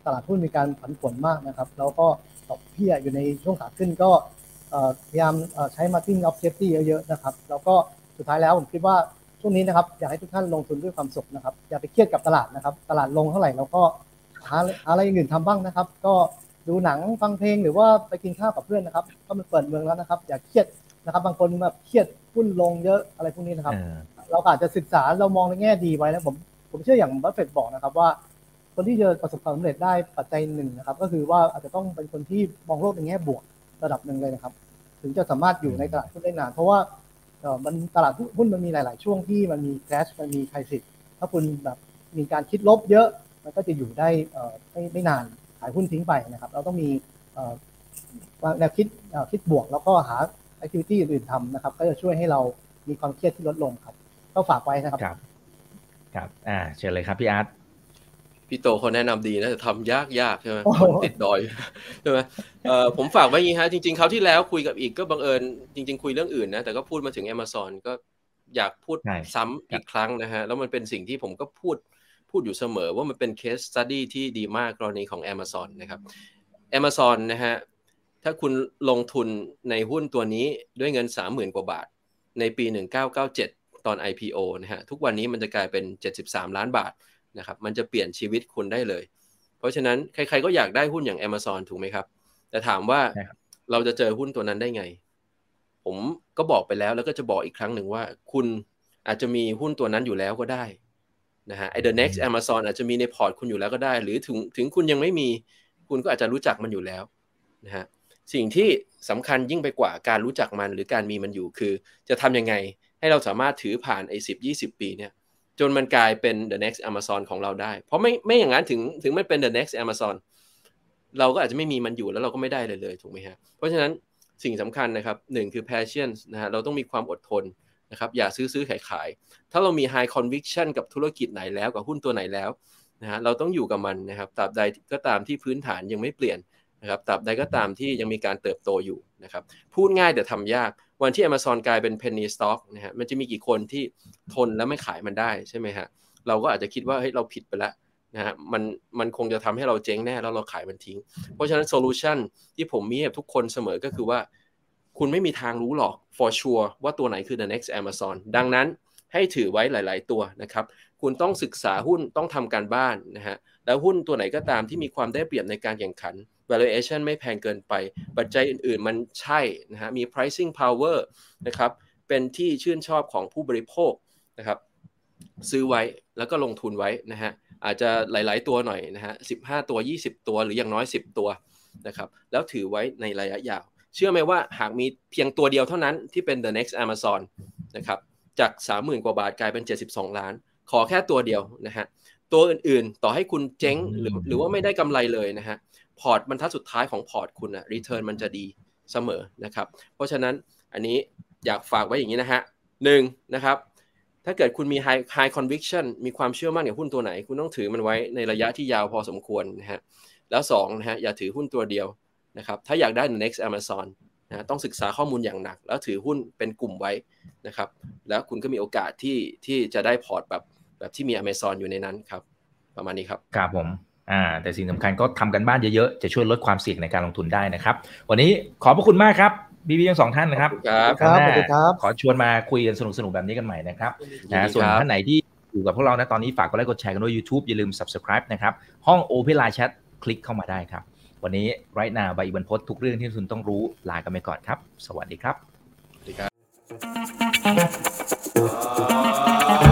ตลาดหุ้นมีการผันผวนมากนะครับ แล้วก็ดอกเบี้ยอยู่ในช่วงขาขึ้นก็พยายามใช้ margin of safety เยอะๆนะครับ แล้วก็สุดท้ายแล้วผมคิดว่าช่วงนี้นะครับอยากให้ทุกท่านลงทุนด้วยความสุขนะครับ อย่าไปเครียดกับตลาดนะครับ ตลาดลงเท่าไหร่เราก็หาอะไรอื่นทำบ้างนะครับ ก็ดูหนังฟังเพลงหรือว่าไปกินข้าวกับเพื่อนนะครับ ก็มันเปิดเมืองแล้วนะครับ อย่าเครียด นะครับบางคนแบบเครียดหุ้นลงเยอะอะไรพวกนี้นะครับ เราอาจจะศึกษาเรามองในแง่ดีไว้นะผมผมเชื่ออย่างบัฟเฟตบอกนะครับว่า คนที่จะประสบความสำเร็จได้ปัจจัยหนึ่งนะครับ ก็คือว่าอาจจะต้องเป็นคนที่มองโลกในแง่บวกระดับหนึ่งเลยนะครับ ถึงจะสามารถอยู่ในตลาดหุ้นได้นาน เพราะว่าเออมันตลาดหุ้นมันมีหลาย ๆ ช่วงที่มันมีแคชมันมีไครซิสถ้าคุณแบบมีการคิดลบเยอะมันก็จะอยู่ได้เออไม่ไม่นานขายหุ้นทิ้งไปนะครับ เราต้องมีเออแนวคิดคิดบวกแล้วก็หา แอคทิวิตี้อื่นๆทำนะครับ ก็จะช่วยให้เรามีความเครียดที่ลดลงครับ ก็ฝากไว้นะครับ ครับ ครับ อ่า เชิญเลยครับพี่อาร์ตพี่โตเขาแนะนำดีนะแต่ทำยากยากใช่ไหมคนติดดอยใช่ไหมเอ่อผมฝากไว้งี้ฮะจริงๆเขาที่แล้วคุยกับอีกก็บังเอิญจริง ๆ คุยเรื่องอื่นนะแต่ก็พูดมาถึง Amazon ก็อยากพูดซ้ำอีกครั้งนะฮะแล้วมันเป็นสิ่งที่ผมก็พูดพูดอยู่เสมอว่ามันเป็นเคสสตัดดี้ที่ดีมากกรณีของ Amazon นะครับ Amazon นะฮะ ถ้าคุณลงทุนในหุ้นตัวนี้ด้วยเงิน 30,000 กว่าบาท ในปี 1997 ตอน IPO นะฮะ ทุกวันนี้มันจะกลายเป็น 73 ล้านบาทนะครับ มันจะเปลี่ยนชีวิตคุณได้เลย เพราะฉะนั้นใครๆก็อยากได้หุ้นอย่าง Amazon ถูกไหมครับ แต่ถามว่าเราจะเจอหุ้นตัวนั้นได้ไง ผมก็บอกไปแล้วแล้วก็จะบอกอีกครั้งหนึ่งว่า คุณอาจจะมีหุ้นตัวนั้นอยู่แล้วก็ได้นะฮะไอ The Next Amazon อาจจะมีในพอร์ตคุณอยู่แล้วก็ได้ หรือถึงถึงคุณยังไม่มี คุณก็อาจจะรู้จักมันอยู่แล้วนะฮะ สิ่งที่สำคัญยิ่งไปกว่าการรู้จักมันหรือการมีมันอยู่คือ จะทำยังไงให้เราสามารถถือผ่านไอ้สิบยี่สิบปีเนี่ยจนมันกลายเป็น the next Amazon ของเราได้ เพราะไม่ไม่อย่างนั้นถึงถึงไม่เป็น the next Amazon เราก็อาจจะไม่มีมันอยู่แล้วเราก็ไม่ได้เลยเลยถูกไหมฮะเพราะฉะนั้นสิ่งสำคัญนะครับหนึ่งคือ passion นะฮะเราต้องมีความอดทนนะครับอย่าซื้อซื้อขายขายถ้าเรามี high conviction กับธุรกิจไหนแล้วกับหุ้นตัวไหนแล้วนะฮะเราต้องอยู่กับมันนะครับตราบใดก็ตามที่พื้นฐานยังไม่เปลี่ยน นะครับตราบใดก็ตามที่ยังมีการเติบโตอยู่นะครับพูดง่ายแต่ทำยาก วันที่ Amazon กลายเป็น penny stock นะฮะมันจะมีกี่คนที่ทนแล้วไม่ขายมันได้ใช่ไหมฮะเราก็อาจจะคิดว่าเฮ้ยเราผิดไปแล้วนะฮะมันมันคงจะทำให้เราเจ๊งแน่แล้วเราขายมันทิ้ง เพราะฉะนั้น solution ที่ผมมีให้ทุกคนเสมอก็คือว่า คุณไม่มีทางรู้หรอก for sure ว่าตัวไหนคือ the next Amazon ดังนั้นให้ถือไว้หลาย ๆ ตัวนะครับ คุณต้องศึกษาหุ้นต้องทำการบ้านนะฮะแล้วหุ้นตัวไหนก็ตามที่มีความได้เปรียบในการแข่งขัน valuation ไม่แพงเกินไป ปัจจัยอื่นๆมันใช่นะฮะมี pricing power นะครับเป็นที่ชื่นชอบของผู้บริโภคนะครับซื้อไว้แล้วก็ลงทุนไว้นะฮะอาจจะหลาย ๆ ตัวหน่อยนะฮะ15ตัว 20 ตัวหรืออย่างน้อย 10 ตัวนะครับแล้วถือไว้ในระยะยาว เชื่อไหมว่าหากมีเพียงตัวเดียวเท่านั้นที่เป็น the next Amazon นะครับจาก 30,000 กว่าบาทกลายเป็น 72 ล้าน ขอแค่ตัวเดียวนะฮะตัวอื่นๆ ต่อให้คุณเจ๊งหรือหรือว่าไม่ได้กำไรเลยนะฮะ พอร์ตบรรทัดสุดท้ายของพอร์ตคุณอะ return มันจะดีเสมอนะครับ เพราะฉะนั้นอันนี้อยากฝากไว้อย่างนี้นะฮะหนึ่งนะครับ ถ้าเกิดคุณมี high high conviction มีความเชื่อมั่นกับหุ้นตัวไหน คุณต้องถือมันไว้ในระยะที่ยาวพอสมควรนะฮะแล้ว2นะฮะอย่าถือหุ้นตัวเดียวนะครับถ้าอยากได้ next Amazon นะต้องศึกษาข้อมูลอย่างหนัก แล้วถือหุ้นเป็นกลุ่มไว้นะครับ แล้วคุณก็มีโอกาสที่ที่จะได้พอร์ตแบบแบบที่มี Amazon อยู่ในนั้นครับ ประมาณนี้ครับครับผม อ่าแต่สิ่งสำคัญก็ทำกันบ้านเยอะๆ จะช่วยลดความเสี่ยงในการลงทุนได้นะครับ วันนี้ขอบพระคุณมากครับบีบีทั้งสองท่านนะครับครับครับขอชวนมาคุยกันสนุกๆ แบบนี้กันใหม่นะครับนะส่วนท่านไหนที่อยู่กับพวกเรานะตอนนี้ฝากกดไลค์กดแชร์กันด้วย YouTube อย่าลืม subscribe นะครับห้อง Open Line Chat คลิกเข้ามาได้ครับ วันนี้ไรนาใบอิบันพศทุกเรื่องที่คุณต้องรู้ลากันไปก่อนครับ สวัสดีครับสวัสดีครับ